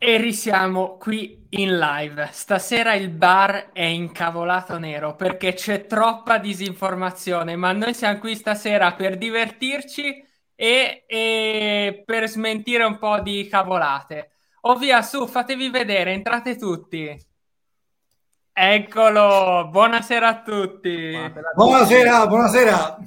E risiamo qui in live. Stasera il bar è incavolato nero perché c'è troppa disinformazione, ma noi siamo qui stasera per divertirci e, e per smentire un po' di cavolate. O via, su, fatevi vedere, entrate tutti. Eccolo, buonasera a tutti. Buonasera, buonasera.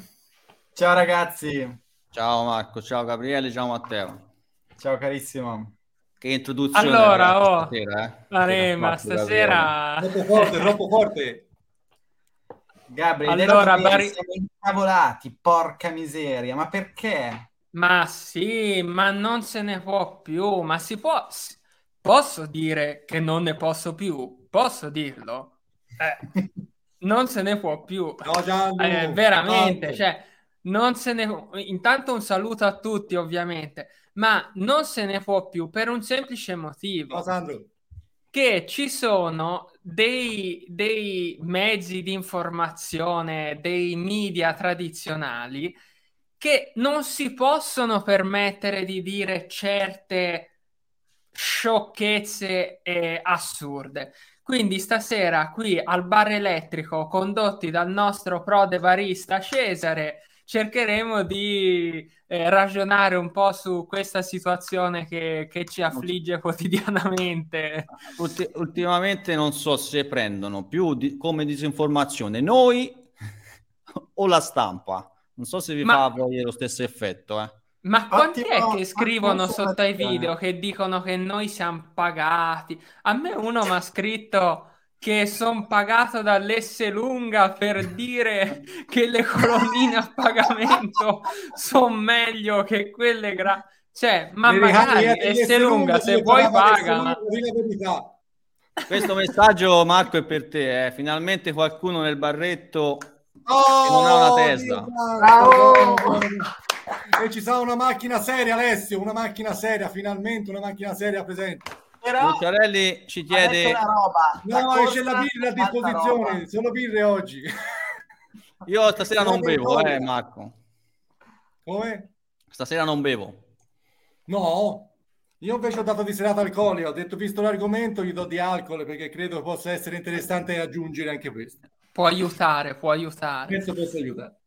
Ciao ragazzi. Ciao Marco, ciao Gabriele, ciao Matteo. Ciao carissimo. Che introduzione allora, oh, stasera, eh? Marema, stasera troppo forte, troppo forte. Gabriele, allora, Bari... siamo incavolati, porca miseria, ma perché? Ma sì, ma non se ne può più, ma si può posso dire che non ne posso più? Posso dirlo? Eh, non se ne può più. No, Gianlu, eh, veramente, cioè non se ne intanto un saluto a tutti, ovviamente ma non se ne può più per un semplice motivo. No, Sandro. Che ci sono dei, dei mezzi di informazione, dei media tradizionali che non si possono permettere di dire certe sciocchezze eh, assurde. Quindi stasera qui al bar elettrico, condotti dal nostro prode barista Cesare, cercheremo di eh, ragionare un po' su questa situazione che, che ci affligge quotidianamente. Ulti- ultimamente non so se prendono più di- come disinformazione noi o la stampa. Non so se vi Ma... fa poi lo stesso effetto. Eh. Ma quanti è che scrivono sotto ai video che dicono che noi siamo pagati? A me uno mi ha scritto che sono pagato dall'Esselunga per dire che le colonnine a pagamento sono meglio che quelle gra... Cioè, ma magari Esselunga se vuoi paga. Questo messaggio, Marco, è per te. Eh. Finalmente qualcuno nel barretto oh, non ha una testa. Oh, e ci sarà una macchina seria, Alessio, una macchina seria, finalmente una macchina seria presente. Però Luciarelli ci chiede roba, no, c'è la birra a disposizione, roba. sono birre oggi. Io stasera non bevo, eh, Marco. Come? Stasera non bevo. No, io invece ho dato di serata alcolica, ho detto visto l'argomento gli do di alcol perché credo possa essere interessante aggiungere anche questo. Può aiutare, può aiutare. Penso possa aiutare.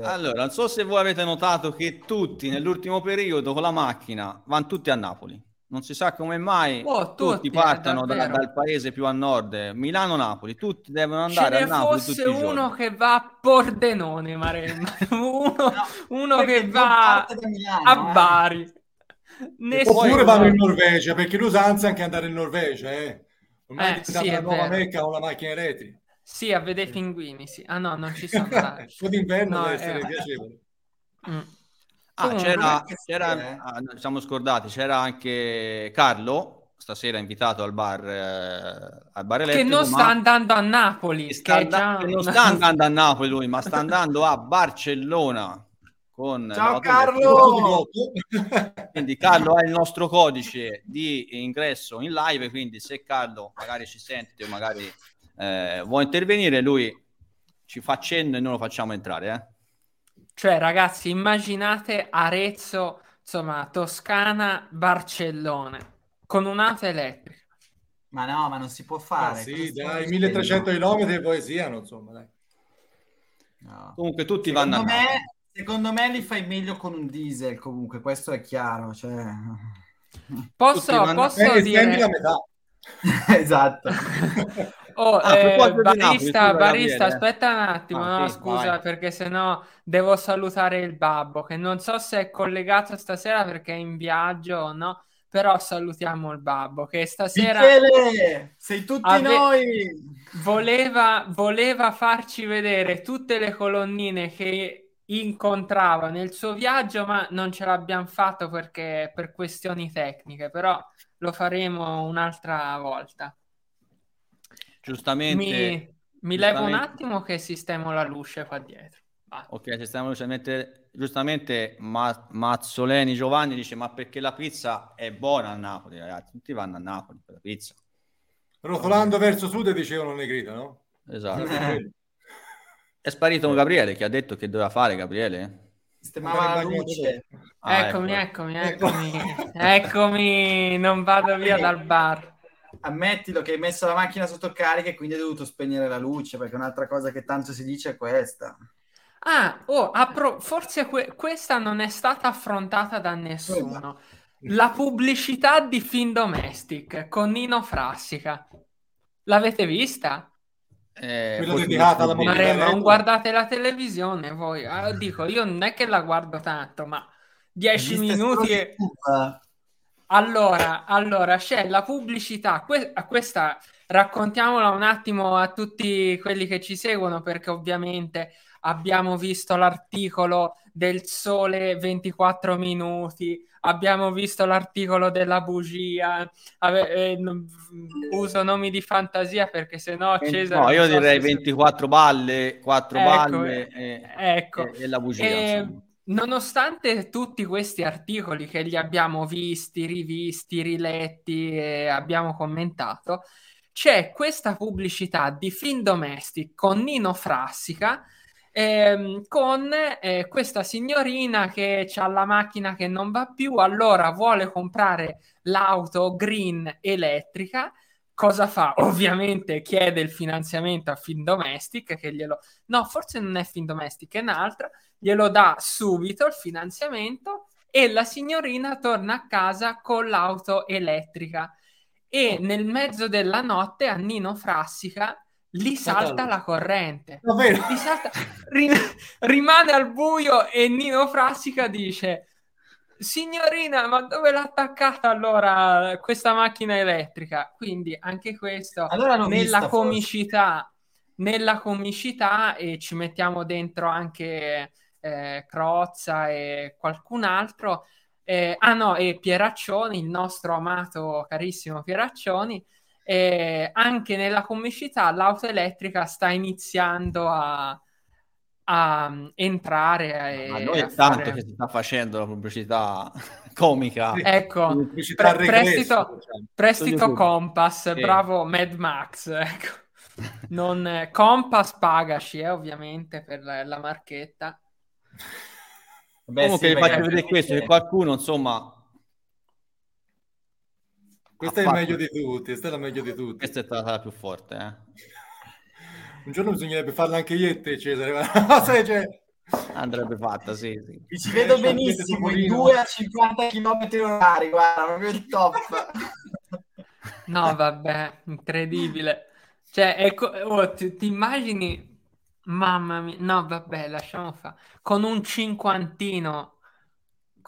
Allora, non so se voi avete notato che tutti nell'ultimo periodo con la macchina vanno tutti a Napoli non si sa come mai oh, tutti, tutti partano da, dal paese più a nord, Milano-Napoli, tutti devono andare a Napoli. Se fosse uno che va a Pordenone, Maremma, uno, no, uno che va Milano, a eh. Bari. Nessuno. Oppure vanno in Norvegia, perché l'usanza è anche andare in Norvegia, eh. Ormai eh, è sì, una nuova mecca con la macchina elettrica. Sì, a vedere i pinguini, sì. Ah no, non ci sono. Un po' d'inverno no, deve essere eh, piacevole. Mm. Ah, c'era, c'era ah, siamo scordati, c'era anche Carlo, stasera invitato al bar, eh, al bar elettrico. Che non sta andando a Napoli. Sta and- già... non sta andando a Napoli lui, ma sta andando a Barcellona. Con Ciao Carlo! quindi Carlo ha il nostro codice di ingresso in live, quindi se Carlo magari ci sente o magari eh, vuole intervenire, lui ci fa cenno e noi lo facciamo entrare. Eh? Cioè, ragazzi, immaginate Arezzo, insomma, Toscana, Barcellona, con un'auto elettrica. Ma no, ma non si può fare. Ah, sì, dai, 1300 km e poesiano, insomma, dai. No. Comunque tutti secondo vanno me, a... Secondo me li fai meglio con un diesel, comunque, questo è chiaro. Cioè... Posso, posso eh, dire... esatto. Oh, ah, eh, barista, Napoli, barista aspetta un attimo, ah, no, sì, scusa, vai. perché sennò devo salutare il babbo, che non so se è collegato stasera perché è in viaggio o no, però salutiamo il babbo, che stasera... Michele, sei tutti ave... noi! Voleva, voleva farci vedere tutte le colonnine che incontrava nel suo viaggio, ma non ce l'abbiamo fatto perché per questioni tecniche, però lo faremo un'altra volta. Giustamente. Mi, mi giustamente... levo un attimo che sistemo la luce qua dietro. Va. Ok, sistemo la luce. Mentre, giustamente Ma- Mazzoleni Giovanni dice: Ma perché la pizza è buona a Napoli, ragazzi? Tutti vanno a Napoli per la pizza. Rotolando verso sud dicevano Negrita, no? Esatto. è sparito un Gabriele che ha detto che doveva fare Gabriele. Sistemava la luce. Ah, eccomi, ecco. eccomi, eccomi, eccomi, non vado via dal bar. Ammettilo che hai messo la macchina sotto carica e quindi hai dovuto spegnere la luce, perché un'altra cosa che tanto si dice è questa. Ah, oh, appro- forse que- questa non è stata affrontata da nessuno. La pubblicità di Fin Domestic con Nino Frassica. L'avete vista? Eh, Quello dedicata alla ma non guardate la televisione voi. Ah, dico, io non è che la guardo tanto, ma 10 minuti e... Allora, allora, c'è la pubblicità. Que- questa raccontiamola un attimo a tutti quelli che ci seguono, perché ovviamente abbiamo visto l'articolo del sole 24 minuti, abbiamo visto l'articolo della bugia, ave- eh, uso nomi di fantasia perché se no Cesare... No, io so direi 24 se... balle, 4 ecco, balle e, ecco. e, e la bugia. E, nonostante tutti questi articoli che li abbiamo visti, rivisti, riletti e abbiamo commentato, c'è questa pubblicità di Fin Domestic con Nino Frassica ehm, con eh, questa signorina che ha la macchina che non va più, allora vuole comprare l'auto green elettrica. Cosa fa? Ovviamente chiede il finanziamento a Fin Domestic, che glielo... No, forse non è Fin Domestic, è un'altra. Glielo dà subito il finanziamento e la signorina torna a casa con l'auto elettrica. E nel mezzo della notte a Nino Frassica Lì salta la corrente. Salta, rim- rimane al buio e Nino Frassica dice: Signorina, ma dove l'ha attaccata allora questa macchina elettrica? Quindi anche questo allora nella comicità, nella comicità, e ci mettiamo dentro anche eh, Crozza e qualcun altro. Eh, ah no, e Pieraccioni, il nostro amato carissimo Pieraccioni e anche nella comicità l'auto elettrica sta iniziando a, a entrare. E Ma noi è tanto fare... che si sta facendo la pubblicità comica. Ecco, pubblicità pre- prestito, diciamo. prestito Compass, sì. bravo Mad Max. Ecco. Non, Compass pagaci, eh, ovviamente, per la, la marchetta. Beh, Comunque sì, vi faccio vedere questo, che qualcuno, insomma, questa è il meglio di tutti, questa è la meglio di tutti. Questa è stata la più forte, eh. Un giorno bisognerebbe farla anche io e te, Cesare. cioè... Andrebbe fatta, sì, sì. Mi ci vedo benissimo, in 2 a 50 km orari, guarda, proprio il top. no, vabbè, incredibile. Cioè, ecco, oh, ti, ti immagini, mamma mia, no, vabbè, lasciamo fare, con un cinquantino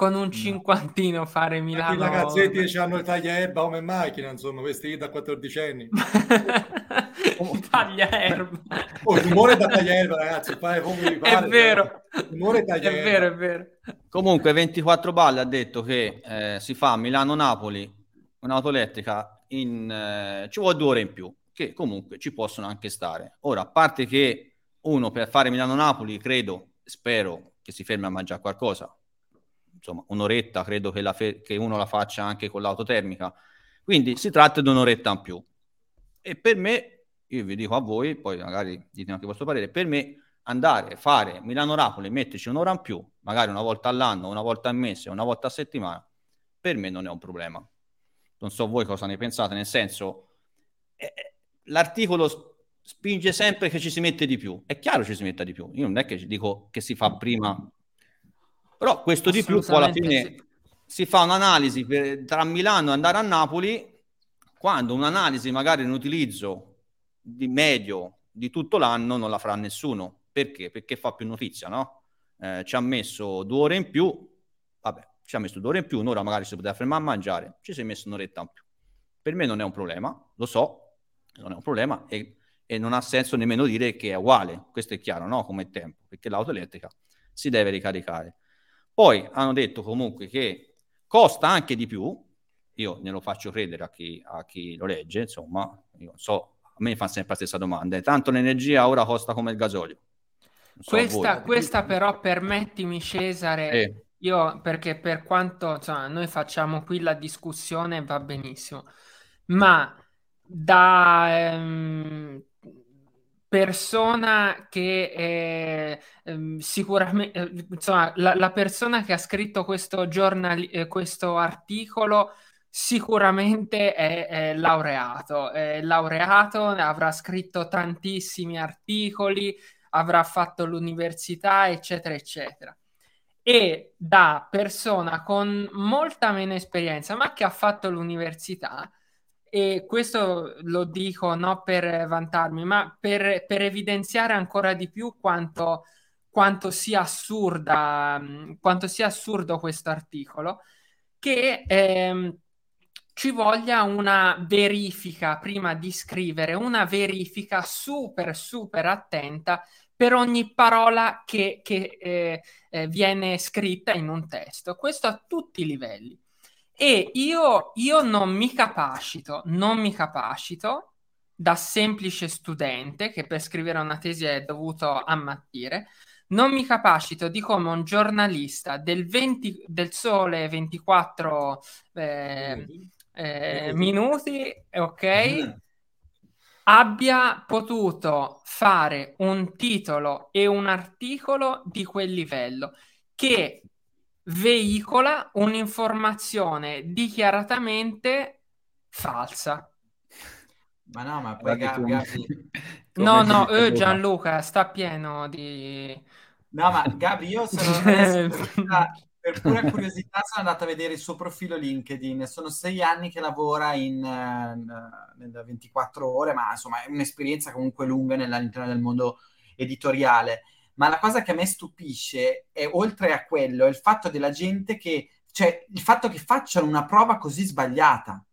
con un cinquantino fare Milano. I ragazzetti hanno il tagliaerba come macchina, insomma, vestiti da 14 anni. tagliaerba. Oh, l'umore da tagliaerba, ragazzi, fare come pare. È vero. L'umore È vero, è vero. Comunque 24 balle ha detto che eh, si fa Milano-Napoli un'auto elettrica in eh, ci vuole due ore in più, che comunque ci possono anche stare. Ora, a parte che uno per fare Milano-Napoli, credo, spero che si fermi a mangiare qualcosa, insomma, un'oretta credo che, fe- che uno la faccia anche con l'auto termica. Quindi si tratta di un'oretta in più. E per me, io vi dico a voi, poi magari dite anche il vostro parere, per me andare a fare Milano-Napoli, metterci un'ora in più, magari una volta all'anno, una volta al mese, una volta a settimana, per me non è un problema. Non so voi cosa ne pensate, nel senso, eh, eh l'articolo spinge sempre che ci si mette di più. È chiaro che ci si metta di più. Io non è che dico che si fa prima però questo di più poi alla fine sì. si fa un'analisi per, tra Milano e andare a Napoli, quando un'analisi magari un utilizzo di medio di tutto l'anno non la farà nessuno. Perché? Perché fa più notizia, no? Eh, ci ha messo due ore in più, vabbè, ci ha messo due ore in più, un'ora magari si poteva fermare a mangiare, ci si è messo un'oretta in più. Per me non è un problema, lo so, non è un problema e, e non ha senso nemmeno dire che è uguale, questo è chiaro, no? Come tempo, perché l'auto elettrica si deve ricaricare. Poi hanno detto comunque che costa anche di più, io glielo faccio credere a chi, a chi lo legge, insomma, io so, a me fa sempre la stessa domanda, tanto l'energia ora costa come il gasolio. So questa, questa, però permettimi Cesare, eh. io perché per quanto insomma, noi facciamo qui la discussione va benissimo, ma da ehm, persona che è, ehm, sicuramente, eh, insomma, la, la, persona che ha scritto questo, giornali- eh, questo articolo sicuramente è, è laureato, è laureato, avrà scritto tantissimi articoli, avrà fatto l'università, eccetera, eccetera. E da persona con molta meno esperienza, ma che ha fatto l'università, e questo lo dico non per vantarmi, ma per, per evidenziare ancora di più quanto, quanto, sia assurda, quanto sia assurdo questo articolo, che ehm, ci voglia una verifica prima di scrivere, una verifica super, super attenta per ogni parola che, che eh, eh, viene scritta in un testo. Questo a tutti i livelli. E io, io non mi capacito, non mi capacito da semplice studente che per scrivere una tesi è dovuto ammattire, non mi capacito di come un giornalista del, 20, del Sole 24 eh, eh, minuti, ok, mm. abbia potuto fare un titolo e un articolo di quel livello che veicola un'informazione dichiaratamente falsa. Ma no, ma poi Gabi, Gabi... No, no, eh, Gianluca sta pieno di... No, ma Gabi, io sono... per pura curiosità sono andato a vedere il suo profilo LinkedIn. Sono sei anni che lavora in, uh, in 24 ore, ma insomma è un'esperienza comunque lunga all'interno del mondo editoriale. Ma la cosa che a me stupisce è, oltre a quello, è il fatto della gente che, cioè, il fatto che facciano una prova così sbagliata.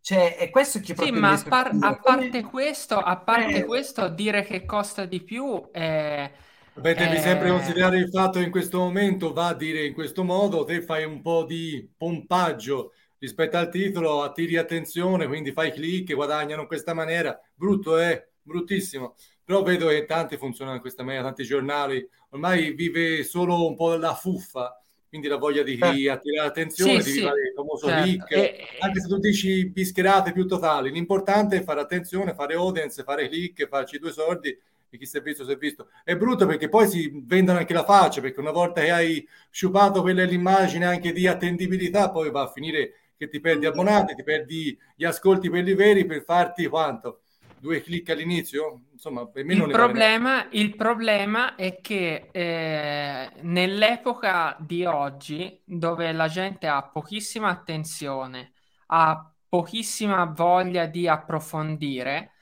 Cioè, è questo che Sì, ma a, par- a, parte questo, a parte eh... questo, dire che costa di più è... Beh, devi eh... sempre considerare il fatto che in questo momento va a dire in questo modo, te fai un po' di pompaggio rispetto al titolo, attiri attenzione, quindi fai click, guadagnano in questa maniera. Brutto, è eh? bruttissimo però vedo che tanti funzionano in questa maniera, tanti giornali, ormai vive solo un po' la fuffa, quindi la voglia di eh. attirare attenzione, sì, di sì. il famoso certo. leak, e... anche se tu dici bischerate più totali, l'importante è fare attenzione, fare audience, fare click, farci due soldi e chi si è visto si è visto. È brutto perché poi si vendono anche la faccia, perché una volta che hai sciupato quella l'immagine anche di attendibilità, poi va a finire che ti perdi abbonati, ti perdi gli ascolti quelli veri per farti quanto? Due clic all'inizio? Insomma, per me il non problema, il problema è che eh, nell'epoca di oggi, dove la gente ha pochissima attenzione, ha pochissima voglia di approfondire,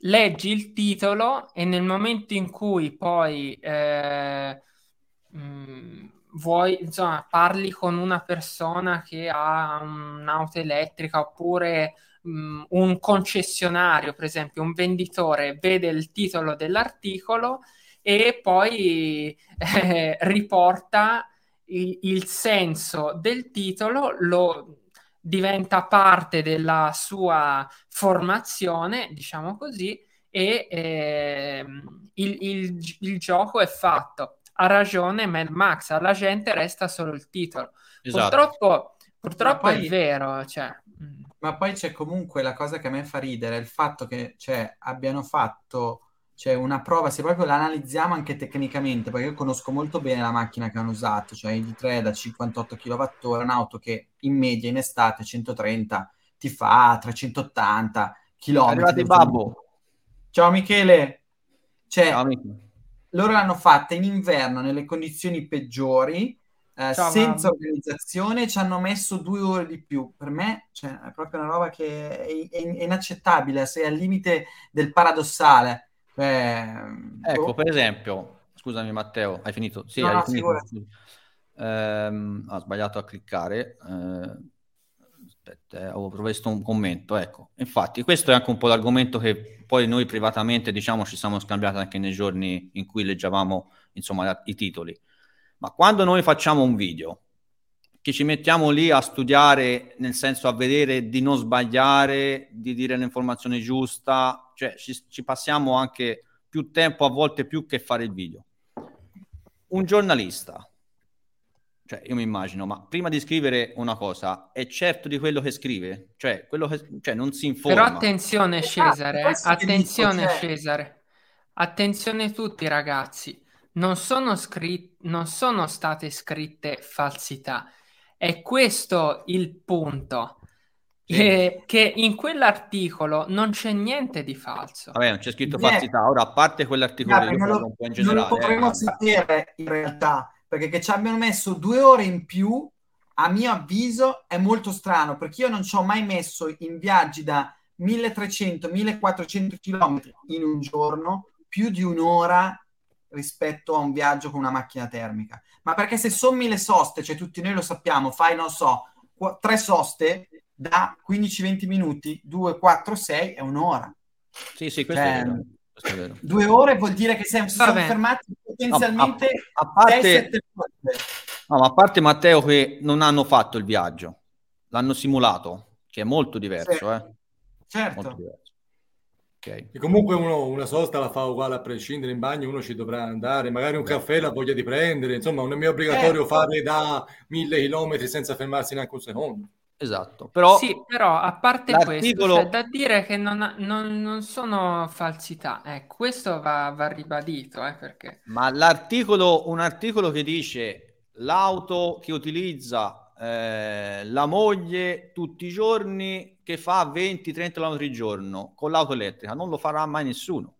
leggi il titolo e nel momento in cui poi eh, mh, mm, vuoi, insomma, parli con una persona che ha un'auto elettrica oppure um, un concessionario, per esempio un venditore, vede il titolo dell'articolo e poi eh, riporta il, il, senso del titolo, lo diventa parte della sua formazione, diciamo così, e eh, il, il, il, gioco è fatto. Ha ragione Mad Max, alla gente resta solo il titolo. Esatto. Purtroppo, purtroppo poi... è vero, cioè, mm. Ma poi c'è comunque la cosa che a me fa ridere, il fatto che cioè, abbiano fatto cioè, una prova, se proprio la analizziamo anche tecnicamente, perché io conosco molto bene la macchina che hanno usato, cioè il D3 da 58 kWh, un'auto che in media in estate 130 ti fa 380 km. Arrivati babbo. Ciao Michele. Cioè, Ciao, Michele. loro l'hanno fatta in inverno nelle condizioni peggiori, eh, Ciao, senza mamma. organizzazione ci hanno messo due ore di più. Per me cioè, è proprio una roba che è, è, è inaccettabile, sei al limite del paradossale. Eh, ecco, oh. per esempio, scusami Matteo, hai finito? Sì, no, hai no, finito. Ehm, ho sbagliato a cliccare. Eh, aspetta, eh, ho visto un commento. Ecco, infatti, questo è anche un po' l'argomento che poi noi privatamente, diciamo, ci siamo scambiati anche nei giorni in cui leggevamo, insomma, i titoli ma quando noi facciamo un video, che ci mettiamo lì a studiare, nel senso a vedere di non sbagliare, di dire l'informazione giusta, cioè ci, ci passiamo anche più tempo a volte più che fare il video. Un giornalista, cioè io mi immagino, ma prima di scrivere una cosa è certo di quello che scrive, cioè, quello che, cioè non si informa. Però attenzione esatto, Cesare, attenzione dico, cioè... Cesare, attenzione tutti ragazzi, non sono, scri- non sono state scritte falsità. È questo il punto. Sì. Eh, che in quell'articolo non c'è niente di falso. Vabbè, non c'è scritto falsità. Ora, a parte quell'articolo, Vabbè, non, lo, un po' in generale, non lo potremmo eh, sapere in realtà, perché che ci abbiano messo due ore in più, a mio avviso, è molto strano, perché io non ci ho mai messo in viaggi da 1300-1400 km in un giorno più di un'ora rispetto a un viaggio con una macchina termica. Ma perché se sommi le soste, cioè tutti noi lo sappiamo, fai, non so, qu- tre soste da 15-20 minuti, 2, 4, 6 è un'ora. Sì, sì, questo, cioè, è vero. questo è vero. Due ore vuol dire che siamo, fermati potenzialmente no, a, a parte, no, ma a parte Matteo che non hanno fatto il viaggio, l'hanno simulato, che è molto diverso, sì. eh. Certo. Molto diverso. Okay. E comunque uno una sosta la fa uguale a prescindere in bagno, uno ci dovrà andare, magari un caffè la voglia di prendere, insomma non è obbligatorio eh, fare da mille chilometri senza fermarsi neanche un secondo. Esatto, però... Sì, però a parte l'articolo... questo, c'è da dire che non, non, non sono falsità, eh, questo va, va ribadito, eh, perché... Ma l'articolo, un articolo che dice l'auto che utilizza eh, la moglie tutti i giorni che fa 20-30 km al giorno con l'auto elettrica, non lo farà mai nessuno.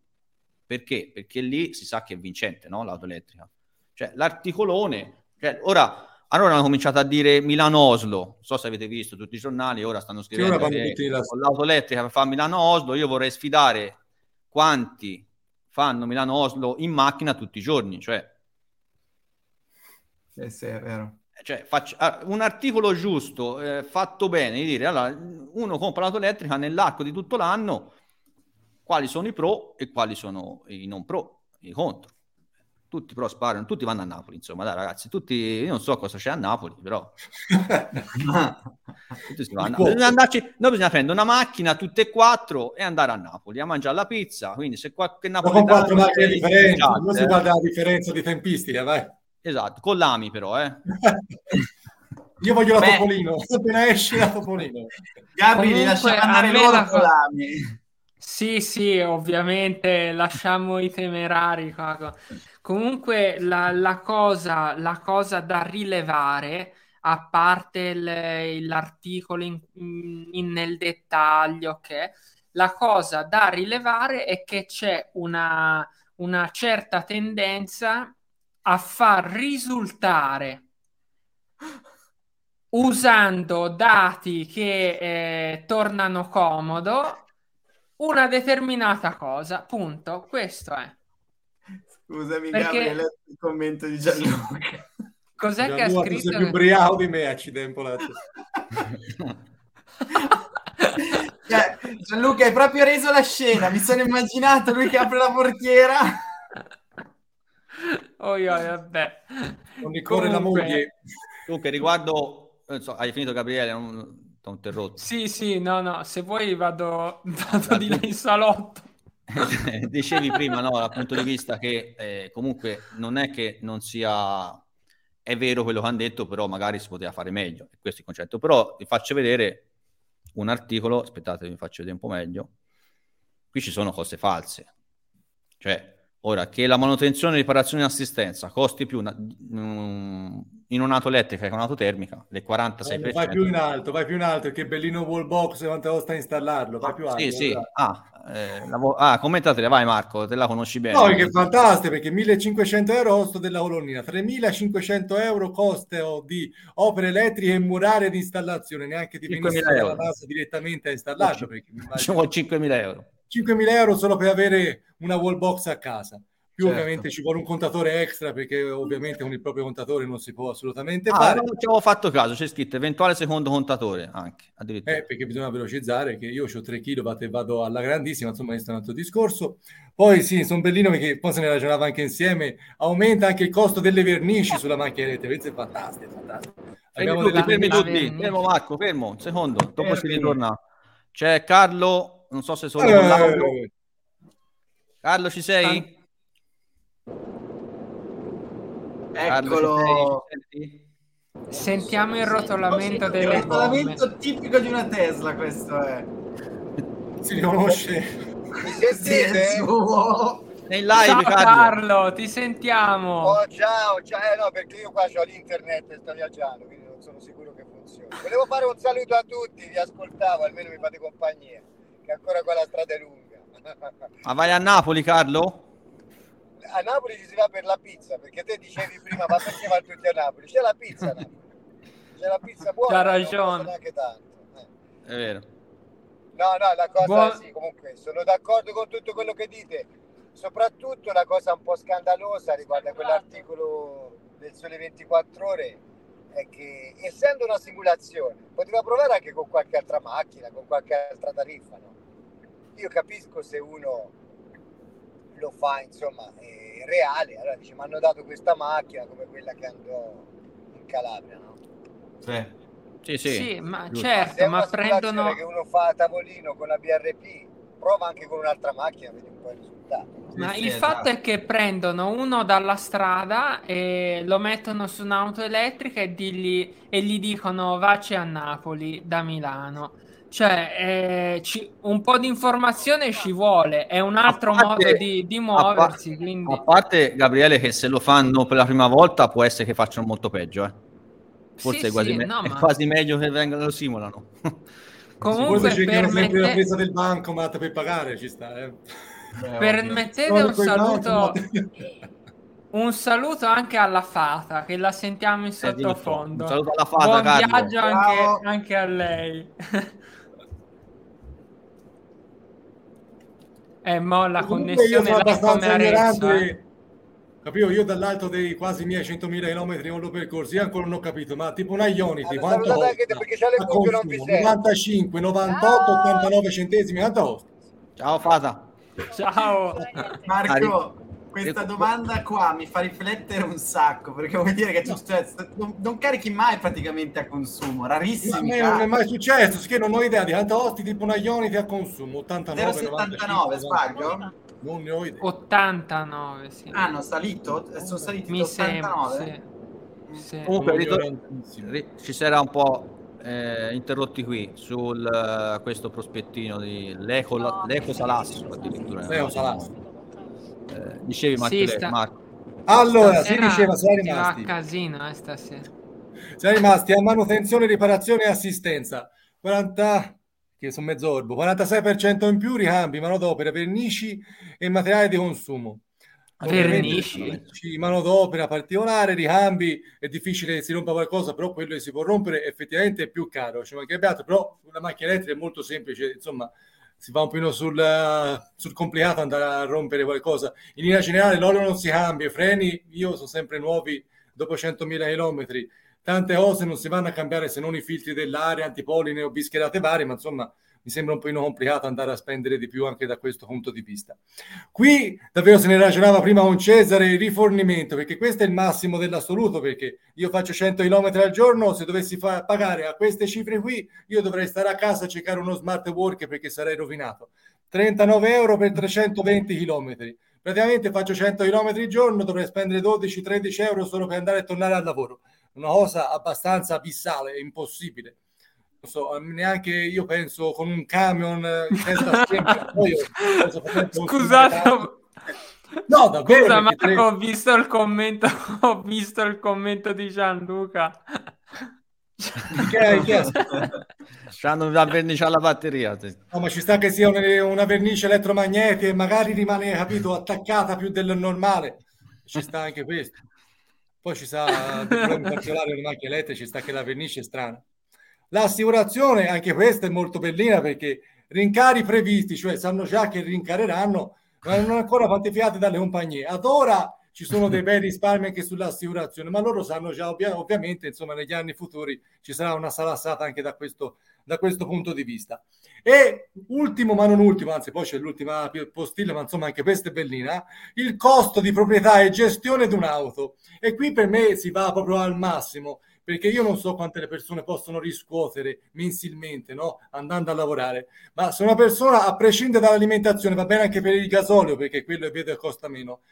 Perché? Perché lì si sa che è vincente, no? L'auto elettrica. Cioè, l'articolone... Cioè, ora allora hanno cominciato a dire Milano-Oslo, non so se avete visto tutti i giornali, ora stanno scrivendo che la... con l'auto elettrica fare Milano-Oslo, io vorrei sfidare quanti fanno Milano-Oslo in macchina tutti i giorni, cioè... Sì, sì, è vero. Cioè, faccio, ah, un articolo giusto, eh, fatto bene, di dire, allora, uno compra l'auto elettrica nell'arco di tutto l'anno, quali sono i pro e quali sono i non pro, i contro. Tutti però sparano, tutti vanno a Napoli, insomma, dai ragazzi, tutti, io non so cosa c'è a Napoli, però. Tutti si vanno. Bisogna andarci, noi bisogna prendere una macchina, tutte e quattro, e andare a Napoli a mangiare la pizza, quindi se qualche napoletano... Con quattro macchine differenti, non si guarda la differenza di tempistica, vai. Esatto, con l'AMI però, eh. Io voglio la Beh, Topolino, appena esci la Topolino. Gabri, li lasciamo andare loro con l'AMI. Sì, sì, ovviamente lasciamo i temerari qua. Comunque la, la, cosa, la cosa da rilevare, a parte il, l'articolo in, in, nel dettaglio, okay, la cosa da rilevare è che c'è una, una certa tendenza a far risultare usando dati che eh, tornano comodo una determinata cosa, punto. Questo è. Scusami, Perché... Gabriele, il commento di Gianluca. Cos'è Gianluca, che ha scritto? Sei più briao di me, accidente. cioè, Gianluca, hai proprio reso la scena. Mi sono immaginato lui che apre la portiera. Oh, io, vabbè. Non mi corre la moglie. Comunque, riguardo... So, hai finito, Gabriele? Non... T'ho interrotto. Sì, sì, no, no. Se vuoi vado, vado di là in salotto. dicevi prima, no, dal punto di vista che eh, comunque non è che non sia è vero quello che hanno detto, però magari si poteva fare meglio, questo è il concetto. Però vi faccio vedere un articolo, aspettate, vi faccio vedere un po' meglio. Qui ci sono cose false. Cioè, ora che la manutenzione, riparazione e assistenza costi più una, um, in un'auto elettrica che un'auto termica, le 46%. Eh, vai più in alto, vai più in alto, che bellino wallbox quanto costa installarlo, vai più alto. Sì, sì. Ah, eh, la vo- ah, commentatela, vai Marco, te la conosci bene. No, che è fantastico perché 1500 euro costo della colonnina, 3500 euro costo di opere elettriche e murarie di installazione, neanche di venire dalla NASA direttamente a installarlo. Perché Ci vuole 5000 euro. 5.000 euro solo per avere una wallbox a casa più certo. ovviamente ci vuole un contatore extra perché ovviamente con il proprio contatore non si può assolutamente ah, fare. Non ci avevo fatto caso, c'è scritto eventuale secondo contatore anche, addirittura. Eh, perché bisogna velocizzare, che io ho 3 kW e vado alla grandissima, insomma questo è un altro discorso. Poi sì, sono bellino perché poi se ne ragionava anche insieme, aumenta anche il costo delle vernici sulla macchina elettrica, questo è fantastico, fantastico. Abbiamo tutti, fermi tutti, fermo Marco, fermo, un secondo, dopo fermi. si ritorna. C'è Carlo, non so se sono... Eh, Carlo ci sei? Eccolo. Sentiamo il rotolamento delle Il rotolamento tipico di una Tesla, questo è. Si riconosce. Sei in live, ciao Carlo. Carlo, ti sentiamo. Oh, ciao, ciao. Eh, no, perché io qua ho l'internet e sto viaggiando, quindi non sono sicuro che funzioni. Volevo fare un saluto a tutti, vi ascoltavo, almeno mi fate compagnia, che ancora qua la strada è lunga. Ma vai a Napoli, Carlo? A Napoli ci si va per la pizza, perché te dicevi prima, ma perché vanno tutti a Napoli? C'è la pizza a Napoli. C'è la pizza buona. C'ha ragione. Neanche tanto. Eh. È vero. No, no, la cosa Buon... sì, comunque sono d'accordo con tutto quello che dite. Soprattutto la cosa un po' scandalosa riguardo a quell'articolo del Sole 24 Ore è che essendo una simulazione poteva provare anche con qualche altra macchina, con qualche altra tariffa. No? Io capisco se uno lo fa, insomma, è reale. Allora dice, mi hanno dato questa macchina come quella che andò in Calabria, no? Sì. Sì, sì. sì ma Giusto. certo, ma prendono... che uno fa a tavolino con la BRP, prova anche con un'altra macchina, vedi un po' il risultato. Ma il fatto esatto. è che prendono uno dalla strada e lo mettono su un'auto elettrica e, digli, e gli dicono vaci a Napoli da Milano. Cioè, eh, ci, un po' di informazione ci vuole, è un altro parte, modo di, di muoversi. A, par- quindi... a parte, Gabriele, che se lo fanno per la prima volta può essere che facciano molto peggio. Eh. Forse sì, è, quasi, sì, me- no, è ma... quasi meglio che vengano lo simulano. Comunque, cercano sempre la presa del banco, ma per pagare ci sta. Eh. Permettete un saluto. Un saluto anche alla Fata che la sentiamo in eh, sottofondo. Un saluto alla Fata. Buon Carlo. viaggio anche, anche, a lei. eh, mo la connessione è come Arezzo. Eh. Capito? Io dall'alto dei quasi miei 100.000 km non l'ho percorso, io ancora non ho capito, ma tipo una Ionity, allora, quanto costa? Perché c'è le cuffie non mi 95, 98, ah! 89 centesimi, quanto Ciao Fata. Ciao. Marco, questa domanda qua mi fa riflettere un sacco, perché vuol dire che tu cioè, non, non, carichi mai praticamente a consumo, rarissimi. No, non è mai successo, perché non ho idea di quanto costi tipo una Ionity a consumo, 89, 0,79 sbaglio? Non ne ho idea. 89, sì. Ah, hanno salito? Sono saliti Mi 89? Sembra, sì. sì. Comunque, ritor- ci era un po' eh, interrotti qui su uh, questo prospettino di l'eco, no, l'eco Salasso addirittura. L'eco Salasso. Eh, dicevi Matteo, sì, sta... Marco. Allora, si diceva, sei rimasti. A casino, eh, stasera. Sei rimasti a manutenzione, riparazione e assistenza. 40 che sono mezz'orbo, 46% in più ricambi, manodopera, vernici e materiale di consumo. Vernici? Manodopera particolare, ricambi, è difficile che si rompa qualcosa, però quello che si può rompere effettivamente è più caro. Ci mancherebbe altro, però una macchina elettrica è molto semplice, insomma, si va un po' sul, sul, complicato andare a rompere qualcosa. In linea generale l'olio non si cambia, i freni io sono sempre nuovi dopo 100.000 km tante cose non si vanno a cambiare se non i filtri dell'aria, antipoline o bischerate varie, ma insomma mi sembra un po' complicato andare a spendere di più anche da questo punto di vista. Qui davvero se ne ragionava prima con Cesare il rifornimento, perché questo è il massimo dell'assoluto, perché io faccio 100 km al giorno, se dovessi fa- pagare a queste cifre qui, io dovrei stare a casa a cercare uno smart work perché sarei rovinato. 39 euro per 320 km. Praticamente faccio 100 km al giorno, dovrei spendere 12-13 euro solo per andare e tornare al lavoro una cosa abbastanza abissale, impossibile. So, neanche io penso con un camion in testa sempre. Scusate, no, davvero. Scusa, Marco, tre... ho visto il commento, ho visto il commento di Gianluca. Che, che C'hanno una vernice alla batteria. No, ma ci sta che sia una, una vernice elettromagnetica e magari rimane, capito, attaccata più del normale. Ci sta anche questo. Poi ci sta problemi particolari le macchine elettriche, ci sta che la vernice è strana. L'assicurazione, anche questa è molto bellina perché rincari previsti, cioè sanno già che rincareranno, ma non ancora quantificati dalle compagnie. Ad ora ci sono dei bei risparmi anche sull'assicurazione, ma loro sanno già ovvia- ovviamente, insomma, negli anni futuri ci sarà una salassata anche da questo, da questo punto di vista. E ultimo, ma non ultimo, anzi poi c'è l'ultima postilla, ma insomma anche questa è bellina, il costo di proprietà e gestione di un'auto. E qui per me si va proprio al massimo, perché io non so quante le persone possono riscuotere mensilmente, no? andando a lavorare, ma se una persona, a prescindere dall'alimentazione, va bene anche per il gasolio, perché quello è vedo che costa meno,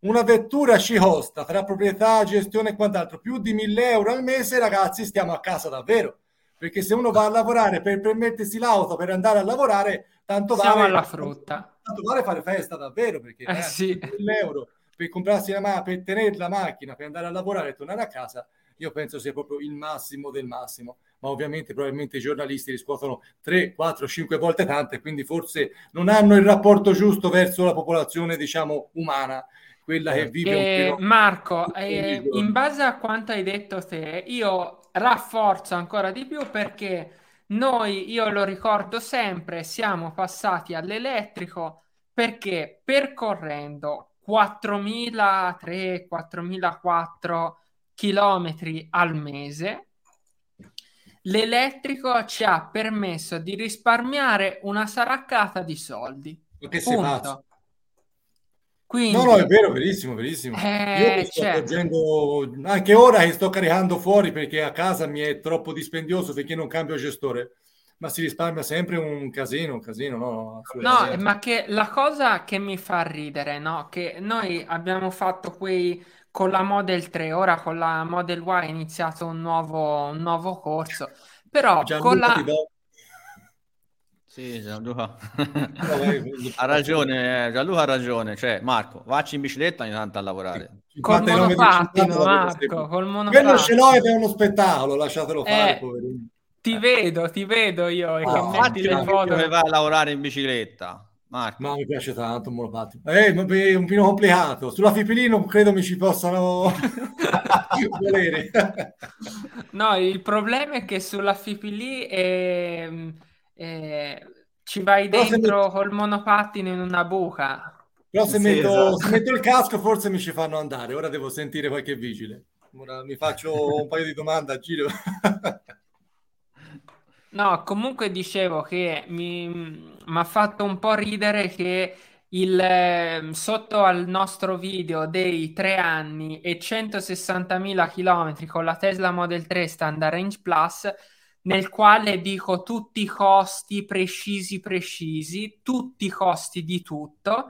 una vettura ci costa tra proprietà, gestione e quant'altro più di 1000 euro al mese, ragazzi, stiamo a casa davvero perché se uno va a lavorare per permettersi l'auto per andare a lavorare, tanto Siamo vale, alla frutta. Tanto vale fare festa davvero, perché eh, eh, sì. euro per comprarsi la macchina, per tenere la macchina, per andare a lavorare e tornare a casa, io penso sia proprio il massimo del massimo. Ma ovviamente probabilmente i giornalisti riscuotono 3, 4, 5 volte tante, quindi forse non hanno il rapporto giusto verso la popolazione, diciamo, umana quella che vive eh, Marco, eh, in base a quanto hai detto te, io rafforzo ancora di più perché noi, io lo ricordo sempre, siamo passati all'elettrico perché percorrendo 4.003, 4.004 chilometri al mese, l'elettrico ci ha permesso di risparmiare una saraccata di soldi. Che sei pazzo? Quindi, no, no, è vero, verissimo, verissimo. Eh, Io sto certo. anche ora che sto caricando fuori perché a casa mi è troppo dispendioso perché non cambio gestore, ma si risparmia sempre un casino, un casino, no? No, ma che la cosa che mi fa ridere, no? Che noi abbiamo fatto quei con la Model 3, ora con la Model Y è iniziato un nuovo, un nuovo corso, però Gianluca con la... Sì, Gianluca ha ragione, Gianluca ha ragione, cioè Marco, vacci in bicicletta ogni tanto a lavorare. Col monopattino, Marco, col monopattino. Quello ce l'ho ed è uno spettacolo, lasciatelo fare, eh, poverino. Ti vedo, ti vedo io. E no, che le foto che vai a lavorare in bicicletta. Marco. No, mi piace tanto un monopattino. Eh, è un pino complicato. Sulla Fipili non credo mi ci possano volere. no, il problema è che sulla Fipili è eh, ci vai Però dentro met... col monopattino in una buca. Però se, sì, metto, esatto. se, metto, il casco forse mi ci fanno andare, ora devo sentire qualche vigile. Ora mi faccio un paio di domande a giro. No, comunque dicevo che mi ha fatto un po' ridere che il, ehm, sotto al nostro video dei tre anni e 160.000 km con la Tesla Model 3 Standard Range Plus nel quale dico tutti i costi precisi, precisi, tutti i costi di tutto.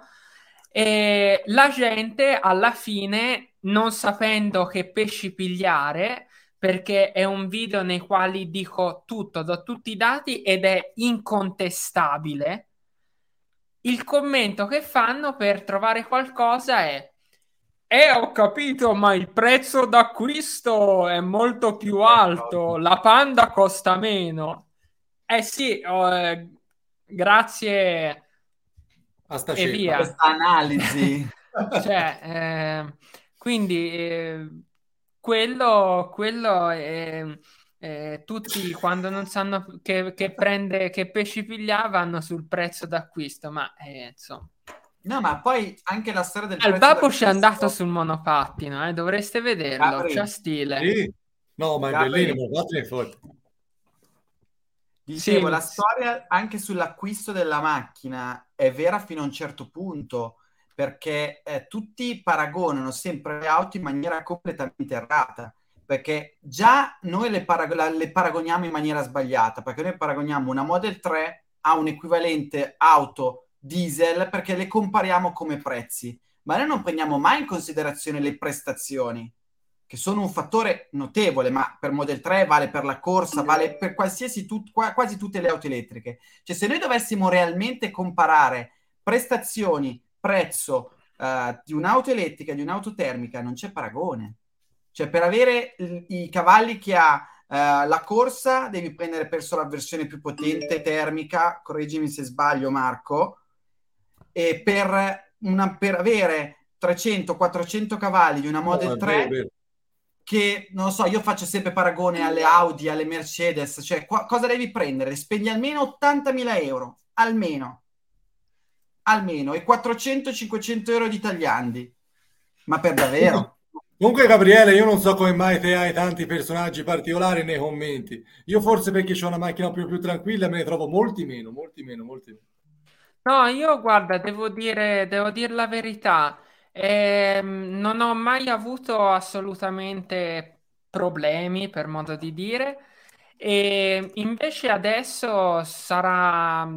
E la gente alla fine, non sapendo che pesci pigliare, perché è un video nei quali dico tutto, do tutti i dati ed è incontestabile. Il commento che fanno per trovare qualcosa è eh, ho capito, ma il prezzo d'acquisto è molto più alto. La Panda costa meno. Eh sì, oh, eh, grazie a sta e via. questa analisi. cioè, eh, quindi eh, quello, quello è, eh, tutti quando non sanno che, che, prende, che pesci piglia vanno sul prezzo d'acquisto, ma eh, insomma. No, ma poi anche la storia del Al Babush è andato sul monopattino, eh? dovreste vederlo, Gabri. c'ha stile. Sì. No, ma è bellino, il monopattino è forte. Dicevo, sì. la storia anche sull'acquisto della macchina è vera fino a un certo punto, perché eh, tutti paragonano sempre le auto in maniera completamente errata, perché già noi le, parag- le paragoniamo in maniera sbagliata, perché noi paragoniamo una Model 3 a un equivalente auto diesel perché le compariamo come prezzi, ma noi non prendiamo mai in considerazione le prestazioni, che sono un fattore notevole, ma per Model 3 vale per la corsa, vale per qualsiasi tut- quasi tutte le auto elettriche. Cioè, se noi dovessimo realmente comparare prestazioni, prezzo uh, di un'auto elettrica di un'auto termica, non c'è paragone. Cioè, per avere i, i cavalli che ha Uh, la corsa devi prendere penso la versione più potente termica, correggimi se sbaglio Marco, e per, una, per avere 300-400 cavalli di una Model no, 3 vero, vero. che non so, io faccio sempre paragone alle Audi, alle Mercedes, cioè qua, cosa devi prendere? Spendi almeno 80.000 euro, almeno, almeno, e 400-500 euro di tagliandi, ma per davvero. Comunque, Gabriele, io non so come mai te hai tanti personaggi particolari nei commenti. Io forse perché ho una macchina più, più tranquilla me ne trovo molti meno, molti meno, molti meno. No, io guarda, devo dire, devo dire la verità, ehm, non ho mai avuto assolutamente problemi, per modo di dire, e invece adesso sarà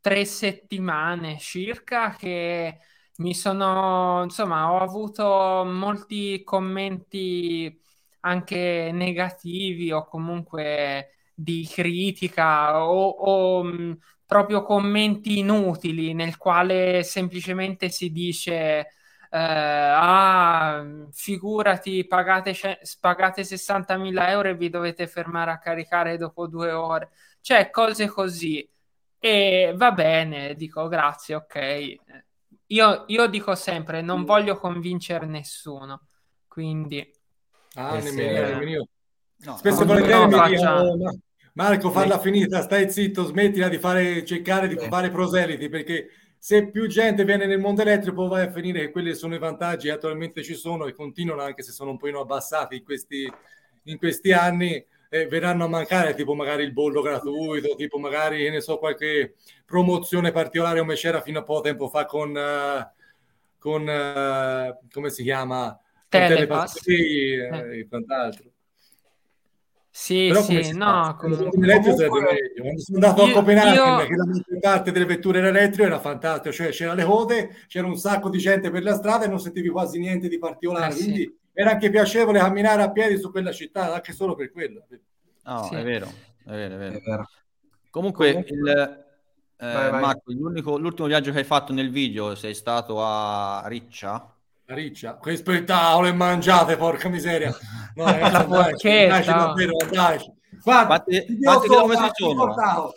tre settimane circa che mi sono, insomma, ho avuto molti commenti anche negativi o comunque di critica o, o mh, proprio commenti inutili nel quale semplicemente si dice eh, ah, figurati, pagate, pagate 60.000 euro e vi dovete fermare a caricare dopo due ore. Cioè, cose così. E va bene, dico grazie, ok. Io, io dico sempre, non voglio convincere nessuno, quindi... Ah, eh, nemmeno io, nemmeno io. No, Spesso no, volentieri no, mi dicono, Marco, falla finita, stai zitto, smettila di fare, cercare di fare proseliti, perché se più gente viene nel mondo elettrico vai a finire che quelli sono i vantaggi che attualmente ci sono e continuano anche se sono un po' abbassati in questi, in questi anni eh, verranno a mancare tipo magari il bollo gratuito tipo magari ne so qualche promozione particolare come c'era fino a poco tempo fa con, uh, con uh, come si chiama? Telepass. E eh. quant'altro. Sì, Però sì, no, comunque... comunque... Quando sono andato io, a Copenaghen, io... che la maggior parte delle vetture era elettriche, era fantastico, cioè c'era le code, c'era un sacco di gente per la strada e non sentivi quasi niente di particolare, eh, quindi sì. Era anche piacevole camminare a piedi su quella città, anche solo per quello. No, sì. è, vero, è vero, è vero, è vero. Comunque, comunque... Il, eh, vai, vai. Marco, l'ultimo viaggio che hai fatto nel video sei stato a Riccia? Riccia, che spettacolo e mangiate, porca miseria. No, la porchetta. Davvero, dai. Guarda, quanti, quanti chilometri sono?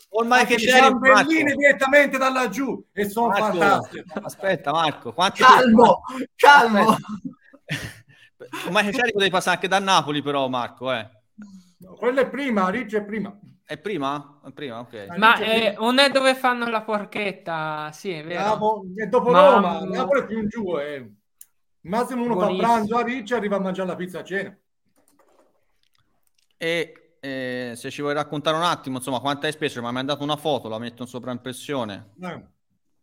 Ormai che c'è berline direttamente da laggiù e sono Marco, fantastiche. Aspetta, Marco, quanti calmo, calmo. Che c'è devi passare anche da Napoli, però, Marco, eh. No, quello è prima, Riccia è prima. È prima? È prima, ok. Ma è, non è dove fanno la porchetta, sì, è vero. Napo, è dopo Ma... Roma, Napoli è più in giù, eh. Massimo uno Buonissimo. fa pranzo a Ricci e arriva a mangiare la pizza a cena. E eh, se ci vuoi raccontare un attimo, insomma, quanto hai speso? Mi hai mandato una foto, la metto in sovraimpressione. Eh.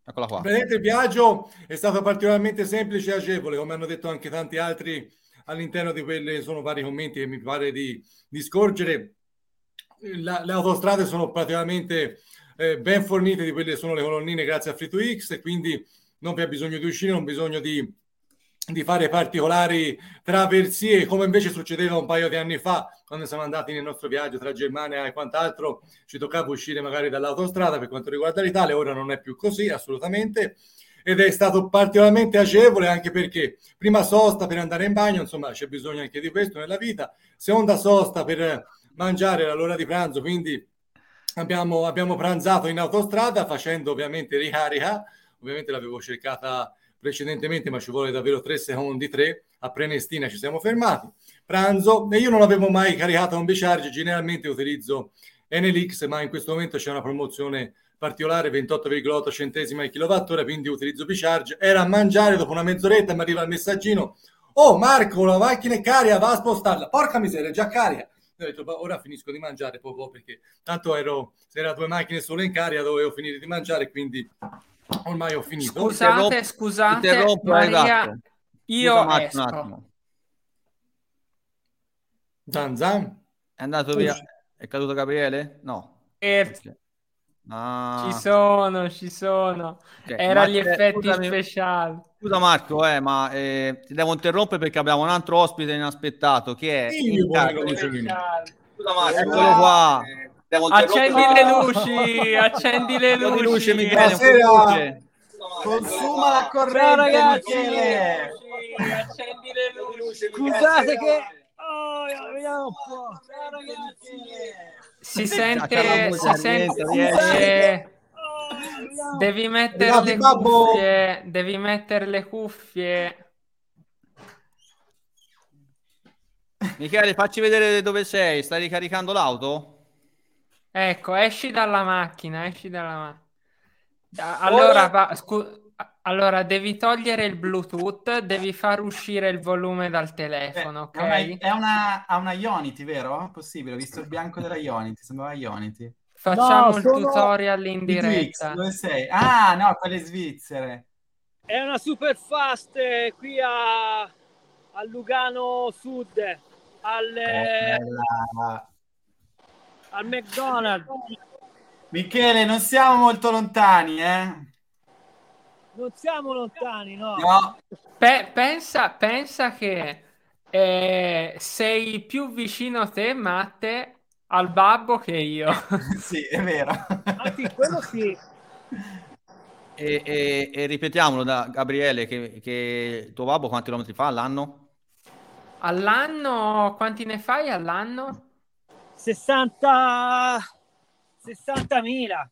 Eccola qua. Vedete, il viaggio è stato particolarmente semplice e agevole, come hanno detto anche tanti altri all'interno di quelli sono vari commenti che mi pare di, di scorgere. La, le autostrade sono praticamente eh, ben fornite di quelle che sono le colonnine grazie a Free2X e quindi non vi ha bisogno di uscire, non bisogno di di fare particolari traversie come invece succedeva un paio di anni fa quando siamo andati nel nostro viaggio tra Germania e quant'altro ci toccava uscire magari dall'autostrada per quanto riguarda l'Italia ora non è più così assolutamente ed è stato particolarmente agevole anche perché prima sosta per andare in bagno insomma c'è bisogno anche di questo nella vita seconda sosta per mangiare l'ora di pranzo quindi abbiamo, abbiamo pranzato in autostrada facendo ovviamente ricarica ovviamente l'avevo cercata precedentemente, ma ci vuole davvero tre secondi, tre. A Prenestina ci siamo fermati. Pranzo, e io non avevo mai caricato un bicharge, generalmente utilizzo NLX, ma in questo momento c'è una promozione particolare, 28,8 centesimi al kilowattora, quindi utilizzo bicharge. Era a mangiare, dopo una mezz'oretta mi arriva il messaggino, oh Marco, la macchina è carica, va a spostarla. Porca miseria, è già carica. Ho detto, ora finisco di mangiare poco perché tanto ero, se erano due macchine solo in carica dovevo finire di mangiare, quindi Ormai ho finito. Scusate, scusate, Maria, io Scusa, esco. Un attimo. Zan Zan. È andato via. È caduto Gabriele? No. Okay. Ah. Ci sono, ci sono. Okay. Era gli effetti scusami, speciali. Scusa Marco, eh, ma eh, ti devo interrompere perché abbiamo un altro ospite inaspettato che è... Io Scusa Marco, eccolo qua. Eh, accendi le luci, accendi le luci. luce, Michele, luce. Consuma la corrente, Ciao, ragazzi. Accendi le luci. Scusate che oh, vediamo un po'. Ciao, si sente, si sente. Devi mettere le cuffie, devi mettere le cuffie. Michele, facci vedere dove sei. Stai ricaricando l'auto? Ecco, esci dalla macchina, esci dalla macchina. Allora, va, scu- allora, devi togliere il Bluetooth, devi far uscire il volume dal telefono, ok? È una, è una Ionity, vero? Possibile, ho visto il bianco della Ionity, sembrava Ionity. Facciamo no, il tutorial in diretta. Dove sei? Ah, no, quelle svizzere. È una super fast eh, qui a, a Lugano Sud, al, eh, al McDonald's. Michele, non siamo molto lontani, eh? Non siamo lontani, no. no. Pe- pensa, pensa che eh, sei più vicino a te, Matte, al babbo che io. sì, è vero. Ah, sì, quello sì. E, e, e, ripetiamolo da Gabriele che, che tuo babbo quanti chilometri fa all'anno? All'anno quanti ne fai all'anno? 60 60.000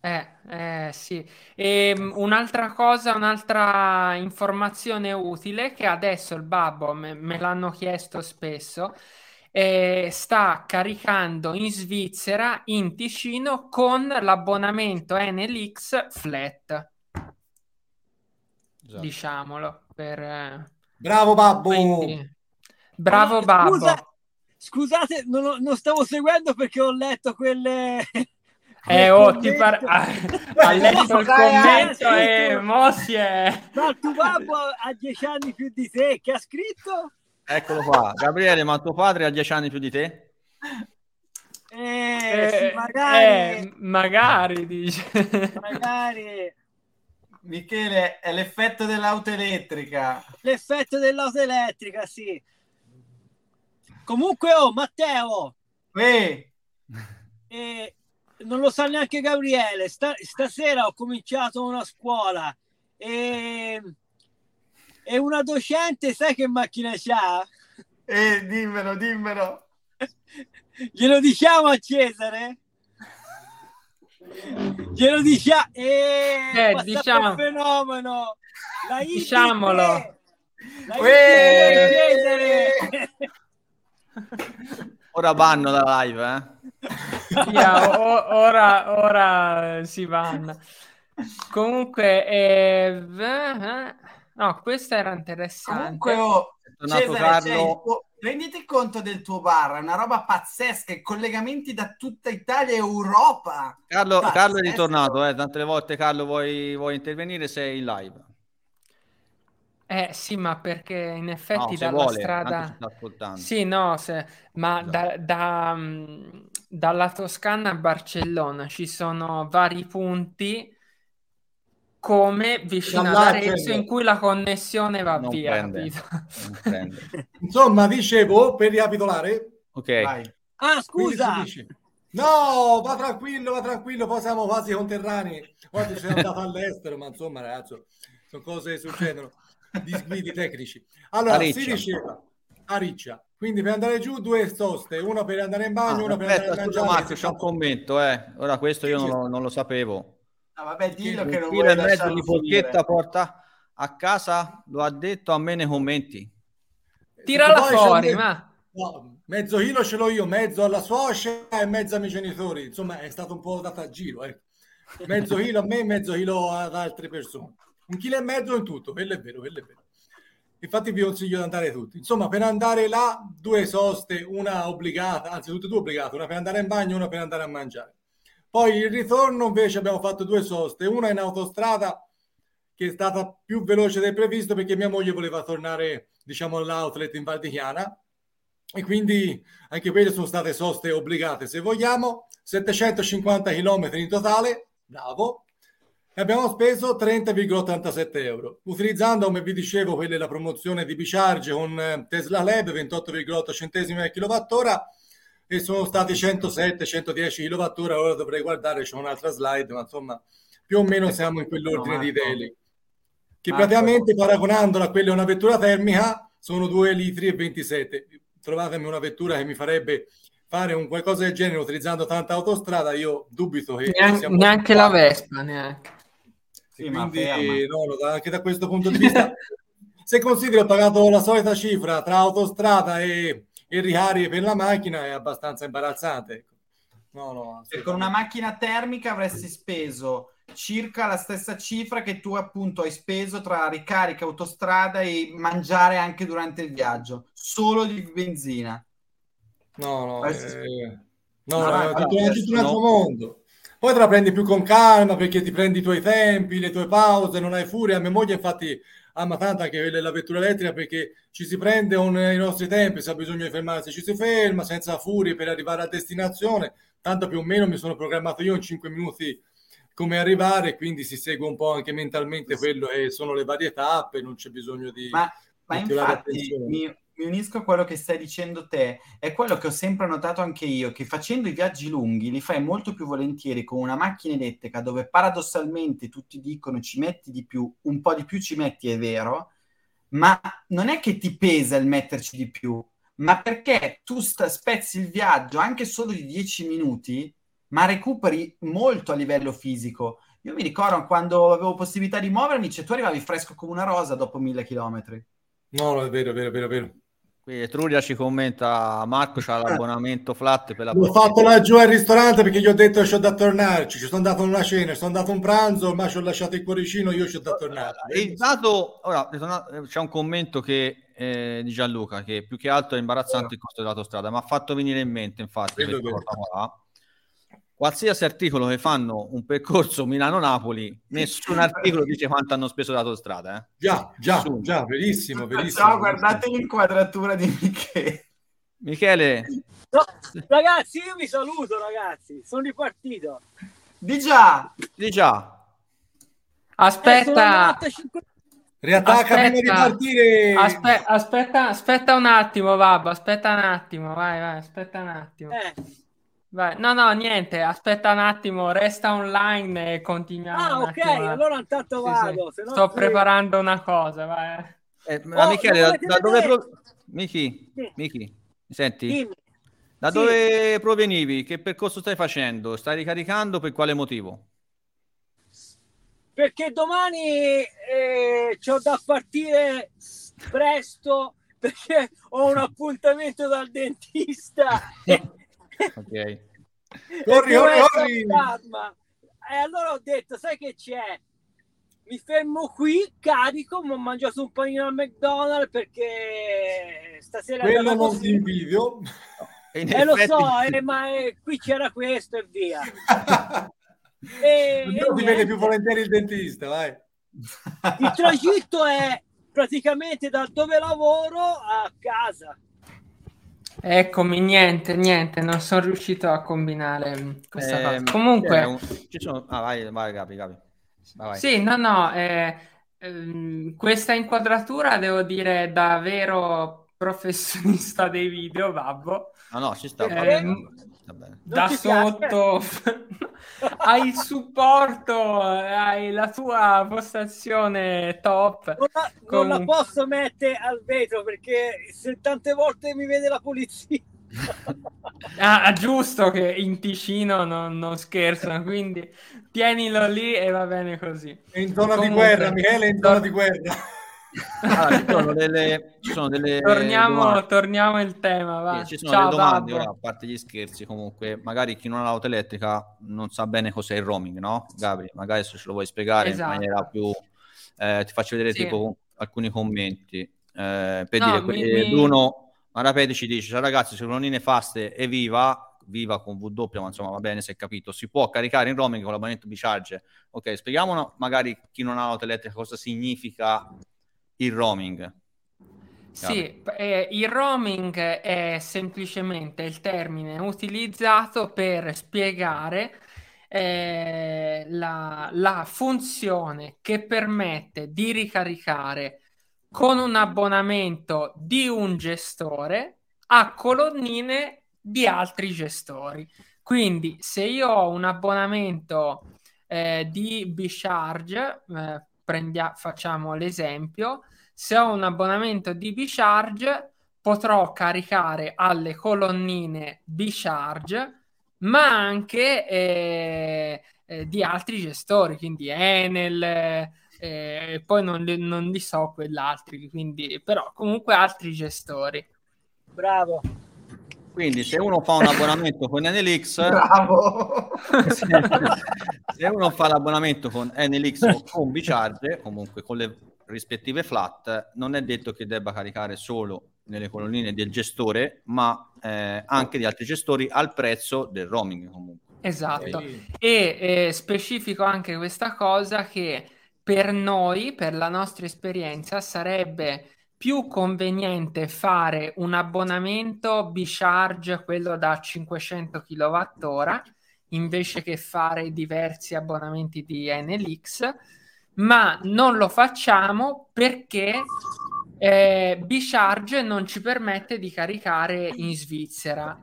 eh, eh, sì. E ehm, un'altra cosa, un'altra informazione utile che adesso il babbo me, me l'hanno chiesto spesso, eh, sta caricando in Svizzera, in Ticino, con l'abbonamento NLX flat. Esatto. Diciamolo. Per, eh, Bravo babbo! Quindi, bravo ah, babbo! Scusa, scusate, non, non stavo seguendo perché ho letto quelle... Eh, oh, ti par... ha letto il commento e Mossi è... Ma tuo babbo ha dieci anni più di te, che ha scritto? Eccolo qua. Gabriele, ma tuo padre ha dieci anni più di te? Eh, eh, sì, magari... Eh, magari, dice. Magari... Michele, è l'effetto dell'auto elettrica. L'effetto dell'auto elettrica, sì. Comunque, oh, Matteo. Eh. Eh, non lo sa neanche Gabriele. Sta, stasera ho cominciato una scuola e, e una docente, sai che macchina c'ha? Eh, dimmelo, dimmelo. Glielo diciamo a Cesare? Glielo diciamo. Eh, eh diciamo. fenomeno. La Diciamolo. La Cesare. Ora vanno da live, eh? Yeah, o- ora, ora si vanno. Comunque, eh, no, questo era interessante. Comunque, oh, Cesare, cioè, tuo, renditi conto del tuo bar, è una roba pazzesca, collegamenti da tutta Italia e Europa. Carlo, Carlo è ritornato, eh, tante volte Carlo vuoi, vuoi intervenire, sei in live. Eh sì, ma perché in effetti no, dalla vuole, strada... Sì, no, se... ma esatto. da, da, mm, dalla Toscana a Barcellona ci sono vari punti come vicino ad Arezzo in cui la connessione va non via. Insomma, dicevo, per ricapitolare... Ok. Vai. Ah, scusa! No, va tranquillo, va tranquillo, poi siamo quasi conterranei. Oggi sei andato all'estero, ma insomma, ragazzo, sono cose che succedono disguidi tecnici. Allora, Ariccia. si diceva a Riccia, quindi per andare giù due soste, una per andare in bagno, ah, una per andare a mangiare. Marco, c'è un commento, eh. Ora questo io non lo, non lo sapevo. Ah, vabbè, dillo che non vuoi mezzo di forchetta porta a casa, lo ha detto, a me nei commenti. Tirala fuori, ma... No, mezzo chilo ce l'ho io, mezzo alla suocera e mezzo ai miei genitori. Insomma, è stato un po' data a giro. Eh. Mezzo chilo a me, mezzo chilo ad altre persone un chilo e mezzo in tutto, quello è vero, quello è vero. Infatti vi consiglio di andare tutti. Insomma, per andare là, due soste, una obbligata, anzi tutte e due obbligate, una per andare in bagno e una per andare a mangiare. Poi il ritorno invece abbiamo fatto due soste, una in autostrada che è stata più veloce del previsto perché mia moglie voleva tornare, diciamo, all'outlet in Val di Chiana e quindi anche quelle sono state soste obbligate, se vogliamo, 750 km in totale, bravo, e abbiamo speso 30,87 euro, utilizzando, come vi dicevo, quella della promozione di Bicharge con eh, Tesla LED 28,8 centesimi al kilowattora e sono stati 107-110 kWh. Ora dovrei guardare, c'è un'altra slide, ma insomma, più o meno siamo in quell'ordine no, di idee che Marco. praticamente paragonandola a quella di una vettura termica sono 2 litri e 27. Trovatemi una vettura che mi farebbe fare un qualcosa del genere utilizzando tanta autostrada, io dubito che neanche, neanche la Vespa, neanche. Sì, quindi no, anche da questo punto di vista, se consideri ho pagato la solita cifra tra autostrada e, e ricariche per la macchina è abbastanza imbarazzante. Ecco. No, no, con una macchina termica avresti speso circa la stessa cifra che tu appunto hai speso tra ricarica, autostrada e mangiare anche durante il viaggio, solo di benzina. No, no, eh, no, no, no, è tutto un altro mondo. Poi te la prendi più con calma perché ti prendi i tuoi tempi, le tue pause, non hai furia. Mia moglie infatti ama tanto anche la vettura elettrica perché ci si prende un, i nostri tempi, se ha bisogno di fermarsi ci si ferma senza furie per arrivare a destinazione. Tanto più o meno mi sono programmato io in 5 minuti come arrivare, quindi si segue un po' anche mentalmente quello che sono le varie tappe, non c'è bisogno di... Ma, ma infatti mi, mi unisco a quello che stai dicendo te, è quello che ho sempre notato anche io, che facendo i viaggi lunghi li fai molto più volentieri con una macchina elettrica dove paradossalmente tutti dicono ci metti di più, un po' di più ci metti, è vero, ma non è che ti pesa il metterci di più, ma perché tu spezzi il viaggio anche solo di 10 minuti, ma recuperi molto a livello fisico. Io mi ricordo quando avevo possibilità di muovermi, cioè tu arrivavi fresco come una rosa dopo mille chilometri. No, no, è vero, è vero, è vero, è vero. Qui Etruria ci commenta Marco c'ha l'abbonamento flat per la L'ho fatto laggiù al ristorante perché gli ho detto che c'ho da tornarci, ci sono andato a una cena, ci sono andato a un pranzo, ma ci ho lasciato il cuoricino, io c'ho da tornare. Il dato, ora, c'è un commento che, eh, di Gianluca che più che altro è imbarazzante il costo dell'autostrada, ma ha fatto venire in mente infatti, qualsiasi articolo che fanno un percorso Milano-Napoli, nessun articolo dice quanto hanno speso l'autostrada. Eh? Già, già, nessun. già, verissimo, verissimo. Ciao, guardate l'inquadratura di Michele. Michele. No, ragazzi, io vi saluto, ragazzi. Sono ripartito. Di già. Di già. Aspetta. Eh, Riattacca aspetta, prima di partire. Aspetta, aspetta, aspetta un attimo, Babbo. Aspetta un attimo, vai, vai, aspetta un attimo. Eh. Vai. No, no, niente, aspetta un attimo, resta online e continuiamo. Ah, ok, allora intanto vado. Sì, sì. Sto preparando una cosa, vai. Eh, ma oh, Michele, da, da dove... Pro... Miki, sì. Miki, mi senti? Dimmi. Da dove provenivi? Che percorso stai facendo? Stai ricaricando per quale motivo? Perché domani eh, ho da partire presto perché ho un appuntamento dal dentista ok. corri, corri, corri. E allora ho detto, sai che c'è? Mi fermo qui, carico, mi ho mangiato un panino al McDonald's perché stasera... Quello non ti invidio. E eh, lo so, eh, ma eh, qui c'era questo e via. e, non ti vede più volentieri il dentista, vai. Il tragitto è praticamente da dove lavoro a casa. Eccomi, niente, niente, non sono riuscito a combinare questa eh, cosa. Comunque, un... sono... ah, vai, vai, Gabi, Gabi. Vai. Sì, no, no, eh, ehm, questa inquadratura devo dire da vero professionista dei video, Babbo. No, no, ci sta. Eh, da sotto hai il supporto, hai la tua postazione top. Non la, con... non la posso mettere al vetro perché se tante volte mi vede la polizia. ah, giusto che in Ticino non, non, scherzano, quindi tienilo lì e va bene così. In zona Comunque, di guerra, Michele, in zona di guerra. Allora, ci, sono delle, ci sono delle torniamo, torniamo al tema va. Ci sono Ciao, delle domande ora, a parte gli scherzi comunque magari chi non ha l'auto elettrica non sa bene cos'è il roaming no Gabri magari se ce lo vuoi spiegare esatto. in maniera più eh, ti faccio vedere sì. tipo alcuni commenti eh, per no, dire mi, eh, mi... Bruno Marapeti ci dice ciao ragazzi se colonnine faste e viva viva con W ma insomma va bene si è capito si può caricare in roaming con l'abbonamento Bicharge ok spieghiamo magari chi non ha l'auto elettrica cosa significa il roaming. Sì, eh, il roaming è semplicemente il termine utilizzato per spiegare eh, la, la, funzione che permette di ricaricare con un abbonamento di un gestore a colonnine di altri gestori. Quindi se io ho un abbonamento eh, di Bcharge, eh, prendia- facciamo l'esempio, se ho un abbonamento di B-Charge potrò caricare alle colonnine B-Charge, ma anche eh, eh, di altri gestori, quindi Enel, eh, poi non li, non li so quell'altri, quindi, però comunque altri gestori. Bravo. Quindi se uno fa un abbonamento con NLX, Bravo. se uno fa l'abbonamento con NLX o con Bicharge, comunque con le rispettive flat, non è detto che debba caricare solo nelle colonnine del gestore, ma eh, anche di altri gestori al prezzo del roaming comunque. Esatto. E eh, specifico anche questa cosa che per noi, per la nostra esperienza, sarebbe più conveniente fare un abbonamento B-Charge, quello da 500 kWh, invece che fare diversi abbonamenti di NLX, ma non lo facciamo perché eh, B-Charge non ci permette di caricare in Svizzera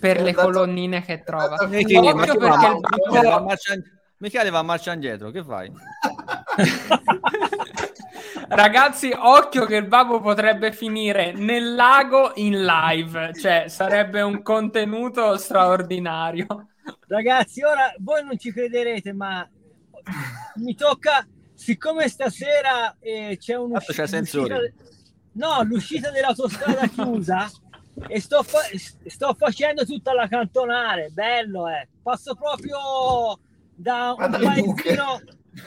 per le colonnine che trova. Michele, ma perché il Michele, va marcia, Michele va a marcia indietro, che fai? Ragazzi, occhio che il babbo potrebbe finire nel lago in live, cioè sarebbe un contenuto straordinario. Ragazzi, ora voi non ci crederete, ma mi tocca, siccome stasera eh, c'è un l'uscita, no, l'uscita dell'autostrada chiusa e sto, fa- sto facendo tutta la cantonare, bello eh. Passo proprio da un paesino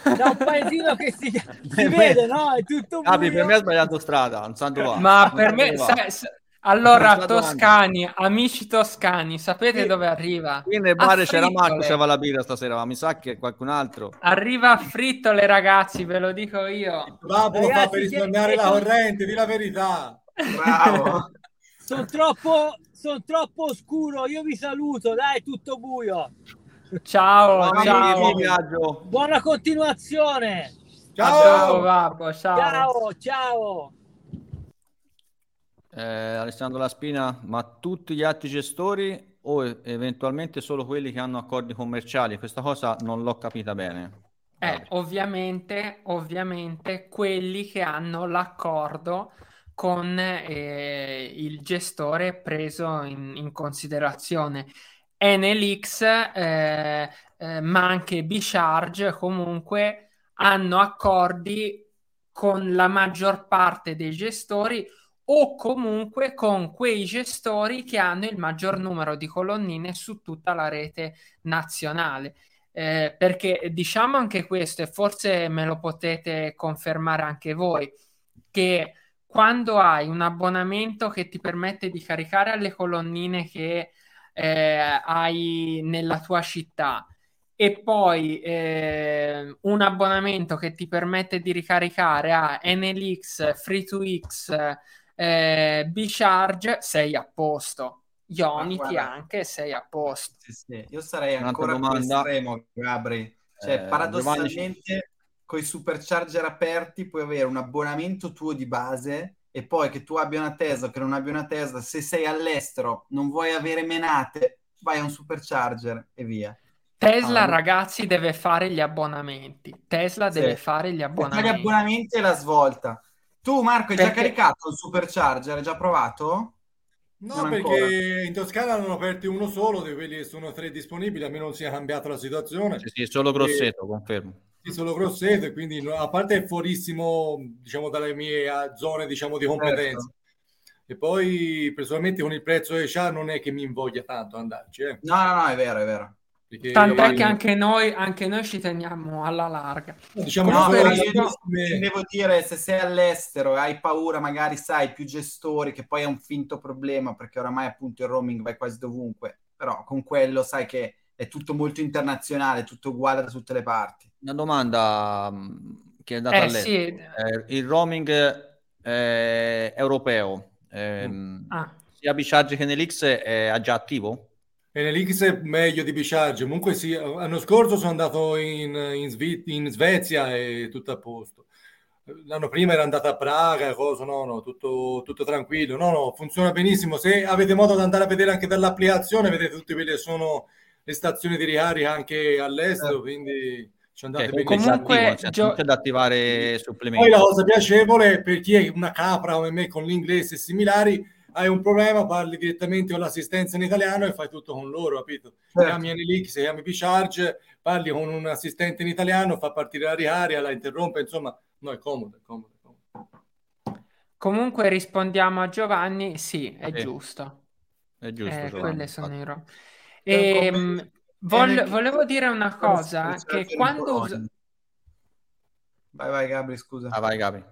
da un paesino che si, si vede, no? È tutto Capi, per me ha sbagliato strada, non sa dove Ma per me, sa, sa, allora, toscani, amici toscani, sapete sì. dove arriva? Qui nel bar c'era Marco, c'era la birra stasera, ma mi sa che qualcun altro. Arriva a frittole, ragazzi, ve lo dico io. Bravo, fa per risparmiare la corrente, di la verità. Bravo. sono troppo, son troppo oscuro, io vi saluto, dai, tutto buio. Ciao, ciao. ciao. Buona continuazione. Ciao, ciao, babbo, ciao. Ciao, ciao. Eh, Alessandro Laspina, ma tutti gli altri gestori o eventualmente solo quelli che hanno accordi commerciali? Questa cosa non l'ho capita bene. Eh, ovviamente, ovviamente quelli che hanno l'accordo con eh, il gestore preso in, in considerazione. NLX, eh, eh, ma anche B-Charge comunque hanno accordi con la maggior parte dei gestori o comunque con quei gestori che hanno il maggior numero di colonnine su tutta la rete nazionale. Eh, perché diciamo anche questo, e forse me lo potete confermare anche voi, che quando hai un abbonamento che ti permette di caricare alle colonnine che eh, hai nella tua città e poi eh, un abbonamento che ti permette di ricaricare a NLX, Free2X, eh, B-Charge, sei a posto. Ionity anche sei a posto. Sì, sì. Io sarei ancora più estremo, Gabri. Cioè, eh, paradossalmente, con i supercharger aperti puoi avere un abbonamento tuo di base e poi che tu abbia una Tesla o che non abbia una Tesla, se sei all'estero, non vuoi avere menate, vai a un supercharger e via. Tesla, ah, ragazzi, deve fare gli abbonamenti. Tesla sì. deve fare gli abbonamenti. Gli abbonamenti e la svolta. Tu, Marco, hai Perché... già caricato il supercharger? Hai già provato? No, non perché ancora. in Toscana hanno aperti uno solo di quelli che sono tre disponibili, a meno non sia cambiata la situazione. Sì, sì, solo Grosseto, e... confermo solo Grosseto, quindi a parte è fuorissimo diciamo, dalle mie zone diciamo, di competenza. Certo. E poi personalmente con il prezzo che c'ha non è che mi invoglia tanto andarci. Eh. No, no, no, è vero, è vero. Perché Tant'è che anche noi, anche noi ci teniamo alla larga. Diciamo no, però io devo dire, se sei all'estero e hai paura, magari sai, più gestori, che poi è un finto problema, perché oramai appunto il roaming vai quasi dovunque, però con quello sai che è tutto molto internazionale, tutto uguale da tutte le parti. Una domanda mm, che è data eh, a lei. Sì. Eh, il roaming eh, europeo, ehm, ah. sia Bicharge che nell'X è già attivo? E nell'X è meglio di Bicharge. Comunque sì, l'anno scorso sono andato in, in, Svi- in Svezia e tutto a posto. L'anno prima era andato a Praga, cosa, no, no, tutto, tutto, tranquillo. No, no, funziona benissimo. Se avete modo di andare a vedere anche dall'applicazione, vedete tutte quelle che sono le stazioni di ricarica anche all'estero, eh. quindi ci andate okay, comunque c'è gio- da attivare supplementi. Poi la cosa piacevole per chi è una capra come me con l'inglese e similari, hai un problema, parli direttamente con l'assistenza in italiano e fai tutto con loro, capito? Certo. Chiami NLX, chiami P-Charge, parli con un assistente in italiano, fa partire la ricarica, la interrompe, insomma, no, è comodo, è comodo. È comodo. Comunque rispondiamo a Giovanni, sì, è sì. giusto. È giusto. Eh, quelle sono i ro- e, ehm, vol- volevo dire una cosa, che quando... Us- vai, vai Gabri, scusa. Ah, vai Gabri.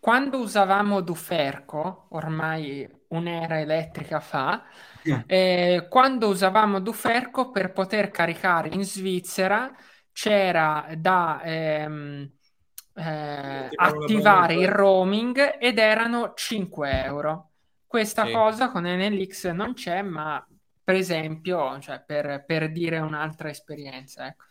Quando usavamo Duferco, ormai un'era elettrica fa, eh, quando usavamo Duferco per poter caricare in Svizzera c'era da ehm, eh, attivare il roaming ed erano 5 euro. Questa sì. cosa con NLX non c'è, ma per esempio, cioè per, per dire un'altra esperienza. Ecco.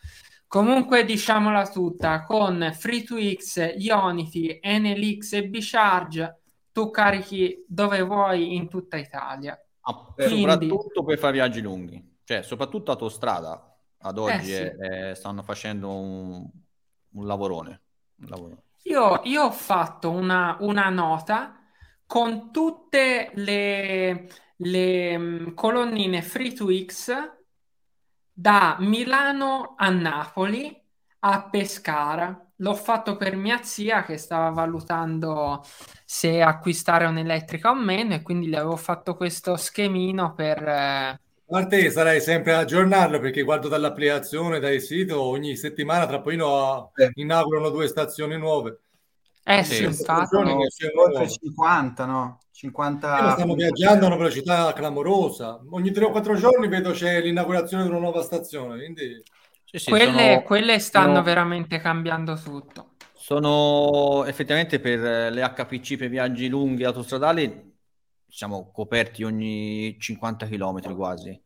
Comunque diciamola tutta, con Free2X, Ionity, NLX e B-Charge tu carichi dove vuoi in tutta Italia. Ah, Quindi... Soprattutto per fare viaggi lunghi, cioè soprattutto autostrada ad eh, oggi eh, sì. eh, stanno facendo un, un lavorone. Un lavorone. Io, io, ho fatto una, una nota con tutte le, le mm, colonnine Free2X da Milano a Napoli a Pescara. L'ho fatto per mia zia che stava valutando se acquistare un'elettrica o meno e quindi le avevo fatto questo schemino per... Eh... A te sarai sempre a aggiornarlo perché guardo dall'applicazione, dal sito, ogni settimana tra poi no, eh. inaugurano due stazioni nuove. Eh sì, sì infatti. Oltre 50, no? 50... Stiamo viaggiando a una velocità clamorosa. Ogni 3 o 4 giorni vedo c'è l'inaugurazione di una nuova stazione. Quindi... Sì, sì, quelle, sono... quelle, stanno sono... veramente cambiando tutto. Sono effettivamente per le HPC per viaggi lunghi autostradali, siamo coperti ogni 50 km quasi.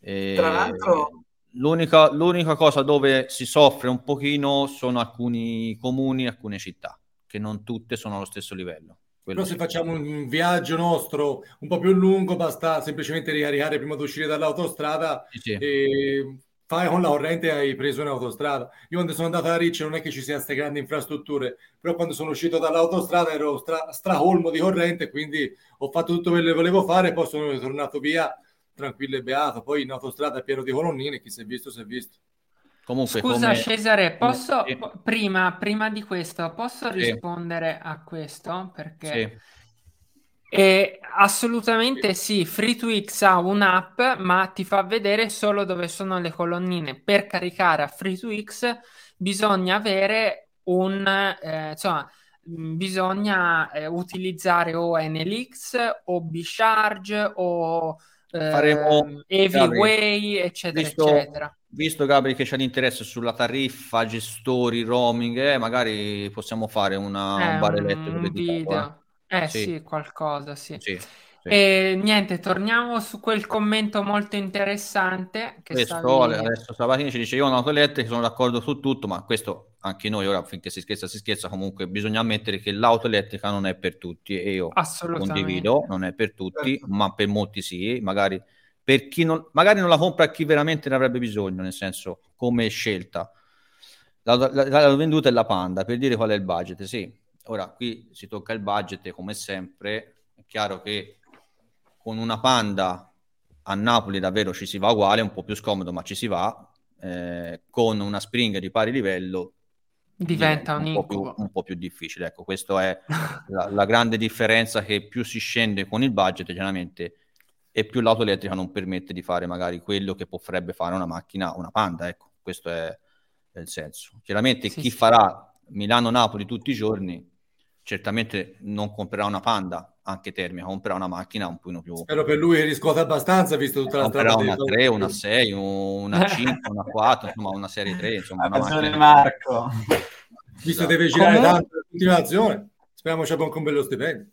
E... Tra l'altro... L'unica, l'unica cosa dove si soffre un pochino sono alcuni comuni, alcune città, che non tutte sono allo stesso livello. Quello Però se facciamo un viaggio nostro un po' più lungo, basta semplicemente ricaricare prima di uscire dall'autostrada sì, sì. e fai con la corrente hai preso un'autostrada. Io quando sono andato a Ricci non è che ci siano queste grandi infrastrutture, però quando sono uscito dall'autostrada ero stra- stracolmo di corrente, quindi ho fatto tutto quello che volevo fare e poi sono tornato via tranquillo e beato. Poi in autostrada è pieno di colonnine, chi si è visto si è visto. Comunque, Scusa come... Cesare, posso, sì. prima, prima, di questo, posso sì. rispondere a questo? Perché sì. Eh, assolutamente sì, Free2X ha un'app, ma ti fa vedere solo dove sono le colonnine. Per caricare a Free2X bisogna avere un, eh, insomma, bisogna eh, utilizzare o NLX o B-Charge o Faremo, Heavyway, eccetera, visto, eccetera visto Gabri che c'è l'interesse sulla tariffa, gestori, roaming, eh, magari possiamo fare una, eh, un bar elettrico un video. Eh sì. sì, qualcosa, sì. sì. E niente, torniamo su quel commento molto interessante. Che questo stavi... adesso Sabatini ci dice: Io ho un'auto elettrica, sono d'accordo su tutto, ma questo anche noi ora finché si scherza, si scherza. Comunque, bisogna ammettere che l'auto elettrica non è per tutti e io condivido, non è per tutti, certo. ma per molti sì. Magari per chi non, magari non la compra chi veramente ne avrebbe bisogno, nel senso come scelta. La, la, la, venduta è la Panda, per dire qual è il budget, sì. Ora qui si tocca il budget come sempre, è chiaro che con una Panda a Napoli davvero ci si va uguale, un po' più scomodo ma ci si va, eh, con una Spring di pari livello diventa un, un, po più, un, po più, difficile. Ecco, questa è la, la, grande differenza che più si scende con il budget, chiaramente e più l'auto elettrica non permette di fare magari quello che potrebbe fare una macchina, una Panda, ecco, questo è, è il senso. Chiaramente sì, chi sì. farà Milano-Napoli tutti i giorni certamente non comprerà una Panda, anche termica, comprerà una macchina un po' più... Spero per lui riscuote abbastanza, visto tutta la strada... Comprerà una 3, una 6, una 5, una 4, insomma una serie 3, insomma una macchina... Marco. Visto che deve girare tanto in continuazione, speriamo c'è un bello stipendio.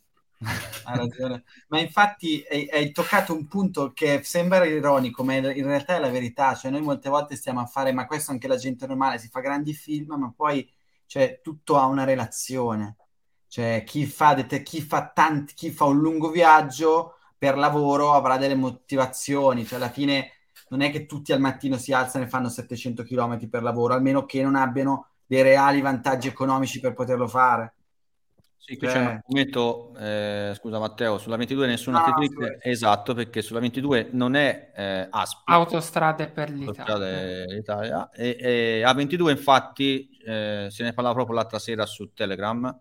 Ha ragione. Ma infatti hai, toccato un punto che sembra ironico, ma in realtà è la verità. Cioè, noi molte volte stiamo a fare, ma questo anche la gente normale, si fa grandi film, ma poi cioè, tutto ha una relazione. Cioè, chi fa, chi fa, tanti, chi fa un lungo viaggio per lavoro avrà delle motivazioni. Cioè, alla fine non è che tutti al mattino si alzano e fanno 700 km per lavoro, almeno che non abbiano dei reali vantaggi economici per poterlo fare. Sì, qui c'è un commento, eh, scusa Matteo, sulla 22 nessuna no, click, esatto, perché sulla 22 non è eh, ASP. Autostrade per l'Italia. l'Italia. E, e, A22 infatti eh, se ne parlava proprio l'altra sera su Telegram,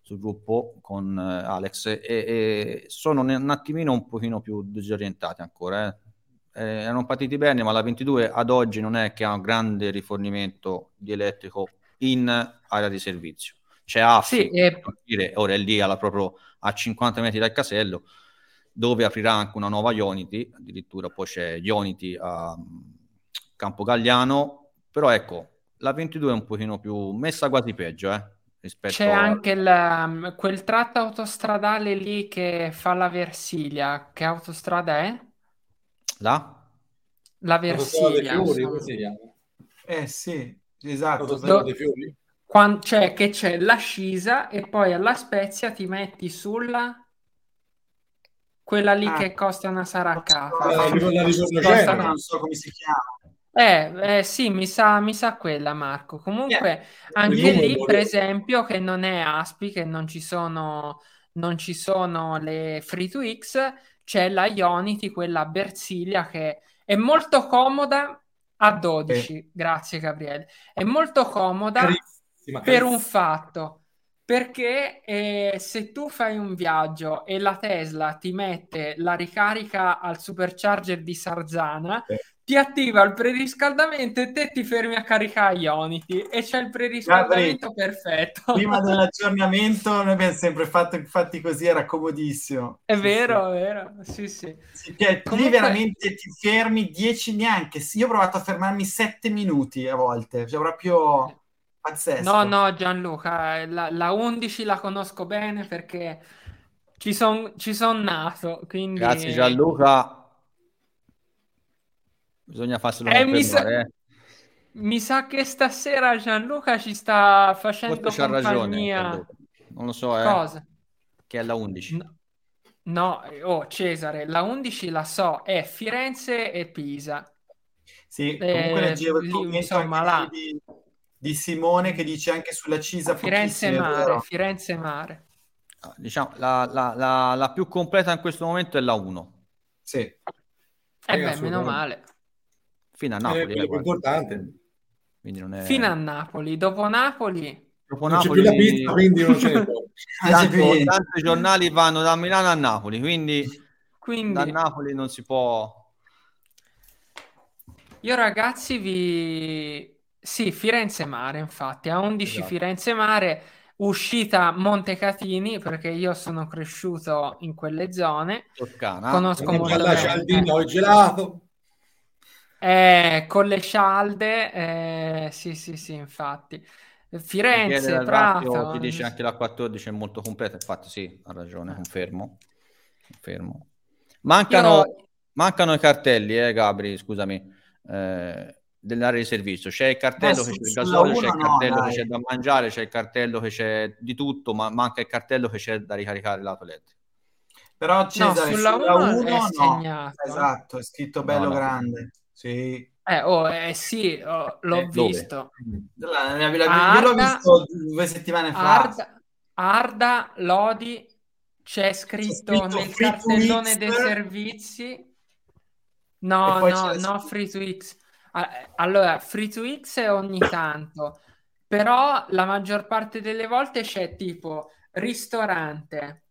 sul gruppo con eh, Alex, e, e, sono un attimino un pochino più disorientati ancora. Eh. Eh, erano partiti bene, ma la 22 ad oggi non è che ha un grande rifornimento di elettrico in area di servizio c'è Affi, sì, e... dire, ora è lì alla, proprio a 50 metri dal casello, dove aprirà anche una nuova Ionity, addirittura poi c'è Ionity a Campo Gagliano, però ecco, la 22 è un pochino più messa quasi peggio, eh, C'è a... anche il, quel tratto autostradale lì che fa la Versilia, che autostrada è? La? La Versilia. Eh sì, Esatto. Do, quando, cioè che c'è l'ascisa e poi alla Spezia ti metti sulla quella lì ah, che costa una saraccata. Eh, non so come si chiama. Eh, eh, sì, mi sa, mi sa quella, Marco. Comunque, yeah. anche lì, per esempio, che non è Aspi, che non ci sono, non ci sono le Free to X, c'è la Ionity, quella a Bersilia, che è molto comoda a 12. Eh. Grazie, Gabriele. È molto comoda per un fatto. Perché eh, se tu fai un viaggio e la Tesla ti mette la ricarica al supercharger di Sarzana, eh ti attiva il preriscaldamento e te ti fermi a caricare Ionity e c'è il preriscaldamento Gabri, perfetto. Prima dell'aggiornamento noi abbiamo sempre fatto infatti così, era comodissimo. È sì, vero, sì. è vero, sì sì. sì cioè, Comunque... Lì veramente ti fermi 10 neanche, io ho provato a fermarmi 7 minuti a volte, cioè proprio pazzesco. No, no Gianluca, la, la 11 la conosco bene perché ci sono ci son nato, quindi... Grazie Gianluca Bisogna farselo eh, mi sa, eh. mi sa che stasera Gianluca ci sta facendo Forse compagnia. Ragione, non lo so, eh. Cosa? Che è la 11. No. No, oh Cesare, la 11 la so, è Firenze e Pisa. Sì, comunque eh, leggevo insomma, là. Di, di, Simone che dice anche sulla Cisa Firenze Mare, Firenze Mare. Ah, diciamo, la, la, la, la, più completa in questo momento è la 1. Sì. Eh beh, meno male fino a Napoli. È eh, importante. È... Fino a Napoli, dopo Napoli... Dopo non Napoli, c'è più la pizza, quindi non può. Tanto, tanti giornali vanno da Milano a Napoli, quindi, quindi da Napoli non si può... Io ragazzi vi... Sì, Firenze Mare, infatti, a 11 esatto. Firenze Mare, uscita Montecatini, perché io sono cresciuto in quelle zone. Toscana. Conosco molto bene. Cialdino, il gelato. Eh, con le scialde, eh, sì, sì, sì, infatti. Firenze, Prato. Ti dice anche la 14 è molto completa, infatti sì, ha ragione, confermo. confermo. Mancano, Io... mancano i cartelli, eh, Gabri, scusami, eh, dell'area di servizio. C'è il cartello che c'è il gasolio, c'è il cartello no, che c'è da mangiare, c'è il cartello che c'è di tutto, ma manca il cartello che c'è da ricaricare l'auto elettrica. Però Cesare, no, sulla 1 no, segnato. esatto, è scritto bello no, grande. Sì. Eh, oh, eh sì, oh, l'ho eh, visto. La, la, la, Arda, io l'ho visto due settimane fa. Arda, Arda Lodi, c'è scritto, c'è scritto nel cartellone dei servizi. No, no, no, free to X. Allora, free to X è ogni tanto, però la maggior parte delle volte c'è tipo ristorante,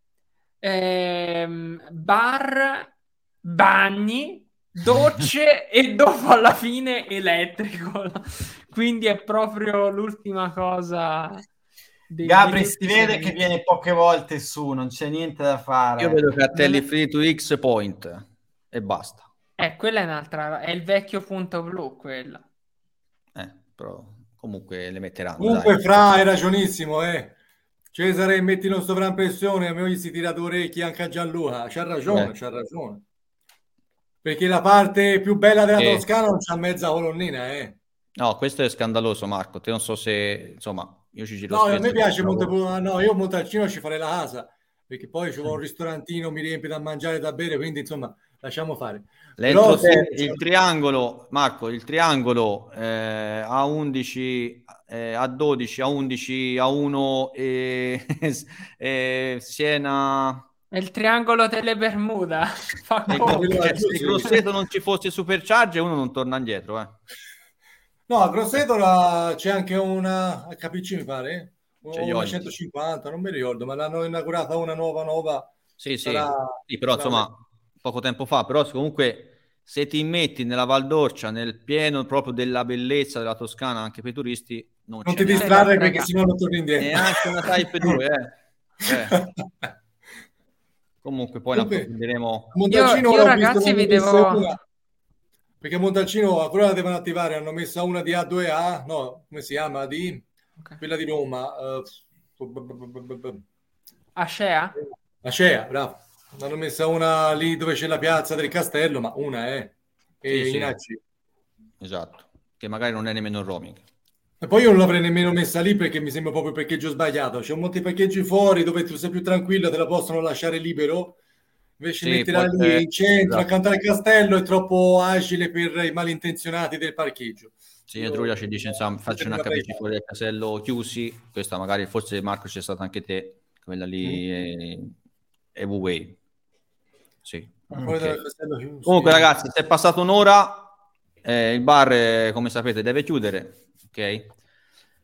ehm, bar, bagni, docce e dopo alla fine elettrico. Quindi è proprio l'ultima cosa. Dei, Gabri si vede che viene poche volte su, non c'è niente da fare. Io vedo cartelli free to X point e basta. Eh, quella è un'altra, è il vecchio punto blu quella. Eh, però comunque le metteranno. Comunque, dai. Fra, hai ragionissimo, eh. Cesare, metti in sovrampressione, a me gli si tira due orecchie anche a Gianluca. C'ha ragione, eh. c'ha ragione. Perché la parte più bella della eh. Toscana non c'ha mezza colonnina, eh. No, questo è scandaloso, Marco. Te non so se, insomma, io ci giro No, a me piace molto, no, io a Montalcino ci farei la casa, perché poi c'è un ristorantino, mi riempie da mangiare e da bere, quindi insomma, lasciamo fare. Però, se... Il triangolo, Marco, il triangolo eh, a 11, eh, a 12, a 11, a 1 e eh, Siena è il triangolo delle Bermuda. Fa se il Grosseto non ci fosse supercharge, uno non torna indietro. Eh. No, a Grosseto la... c'è anche una HPC, mi pare. C'è una 150, non mi ricordo, ma l'hanno inaugurata una nuova, nuova. Sì, sì, sarà... sì però sarà... insomma, poco tempo fa. Però comunque se ti metti nella Val d'Orcia, nel pieno proprio della bellezza della Toscana, anche per i turisti, non, non ti distrarre perché sennò non torni indietro. Neanche una Type 2, eh. eh. Comunque poi Comunque, la approfondiremo. Montalcino io, io ragazzi vi devo... Una, perché Montalcino ancora la devono attivare, hanno messo una di A2A, no, come si chiama? Di... Okay. Quella di Roma. Uh... Ascea? Ascea, bravo. Hanno messa una lì dove c'è la piazza del castello, ma una è. E sì, sì. Esatto, che magari non è nemmeno roaming. E poi io non l'avrei nemmeno messa lì perché mi sembra proprio parcheggio sbagliato. C'è molti parcheggi fuori dove tu sei più tranquillo, te la possono lasciare libero. Invece sì, metterla lì in centro, esatto. accanto al castello, è troppo agile per i malintenzionati del parcheggio. Sì, Andruia ci dice, insomma, faccio un HPC fuori del casello chiusi. Questa magari, forse Marco c'è stata anche te, quella lì mm. è, è way Sì. Okay. Comunque ragazzi, se è passata un'ora, eh, il bar, eh, come sapete, deve chiudere ok? Eh,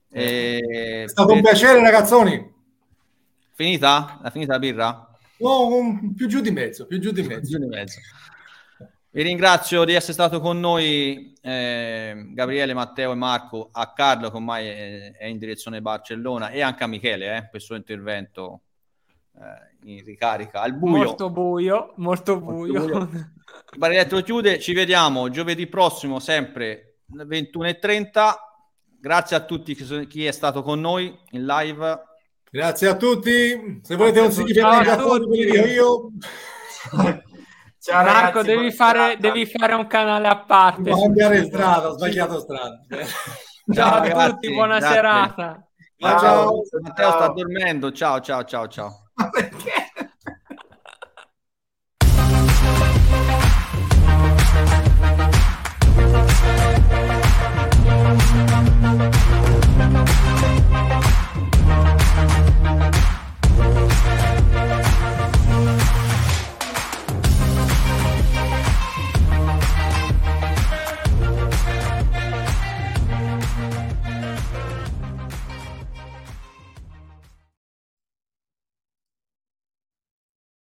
e... È stato un piacere, ragazzoni. Finita? È finita la birra? No, un... più giù di mezzo, più giù di mezzo. giù di mezzo. Vi ringrazio di essere stato con noi, eh, Gabriele, Matteo e Marco, a Carlo che ormai è, è in direzione Barcellona e anche a Michele eh, per il suo intervento eh, in ricarica al buio. Molto buio, molto buio. Molto buio. Il chiude, ci vediamo giovedì prossimo sempre 21.30 Grazie a tutti chi è stato con noi in live. Grazie a tutti. Se volete un significato io. Ciao, Marco, ragazzi, devi, fare, devi, fare, un canale a parte. Cambiare strada, ho sbagliato strada. Ciao, a ragazzi, tutti, buona grazie. serata. Ciao, ciao. Matteo sta dormendo. Ciao, ciao, ciao, ciao. Ma perché?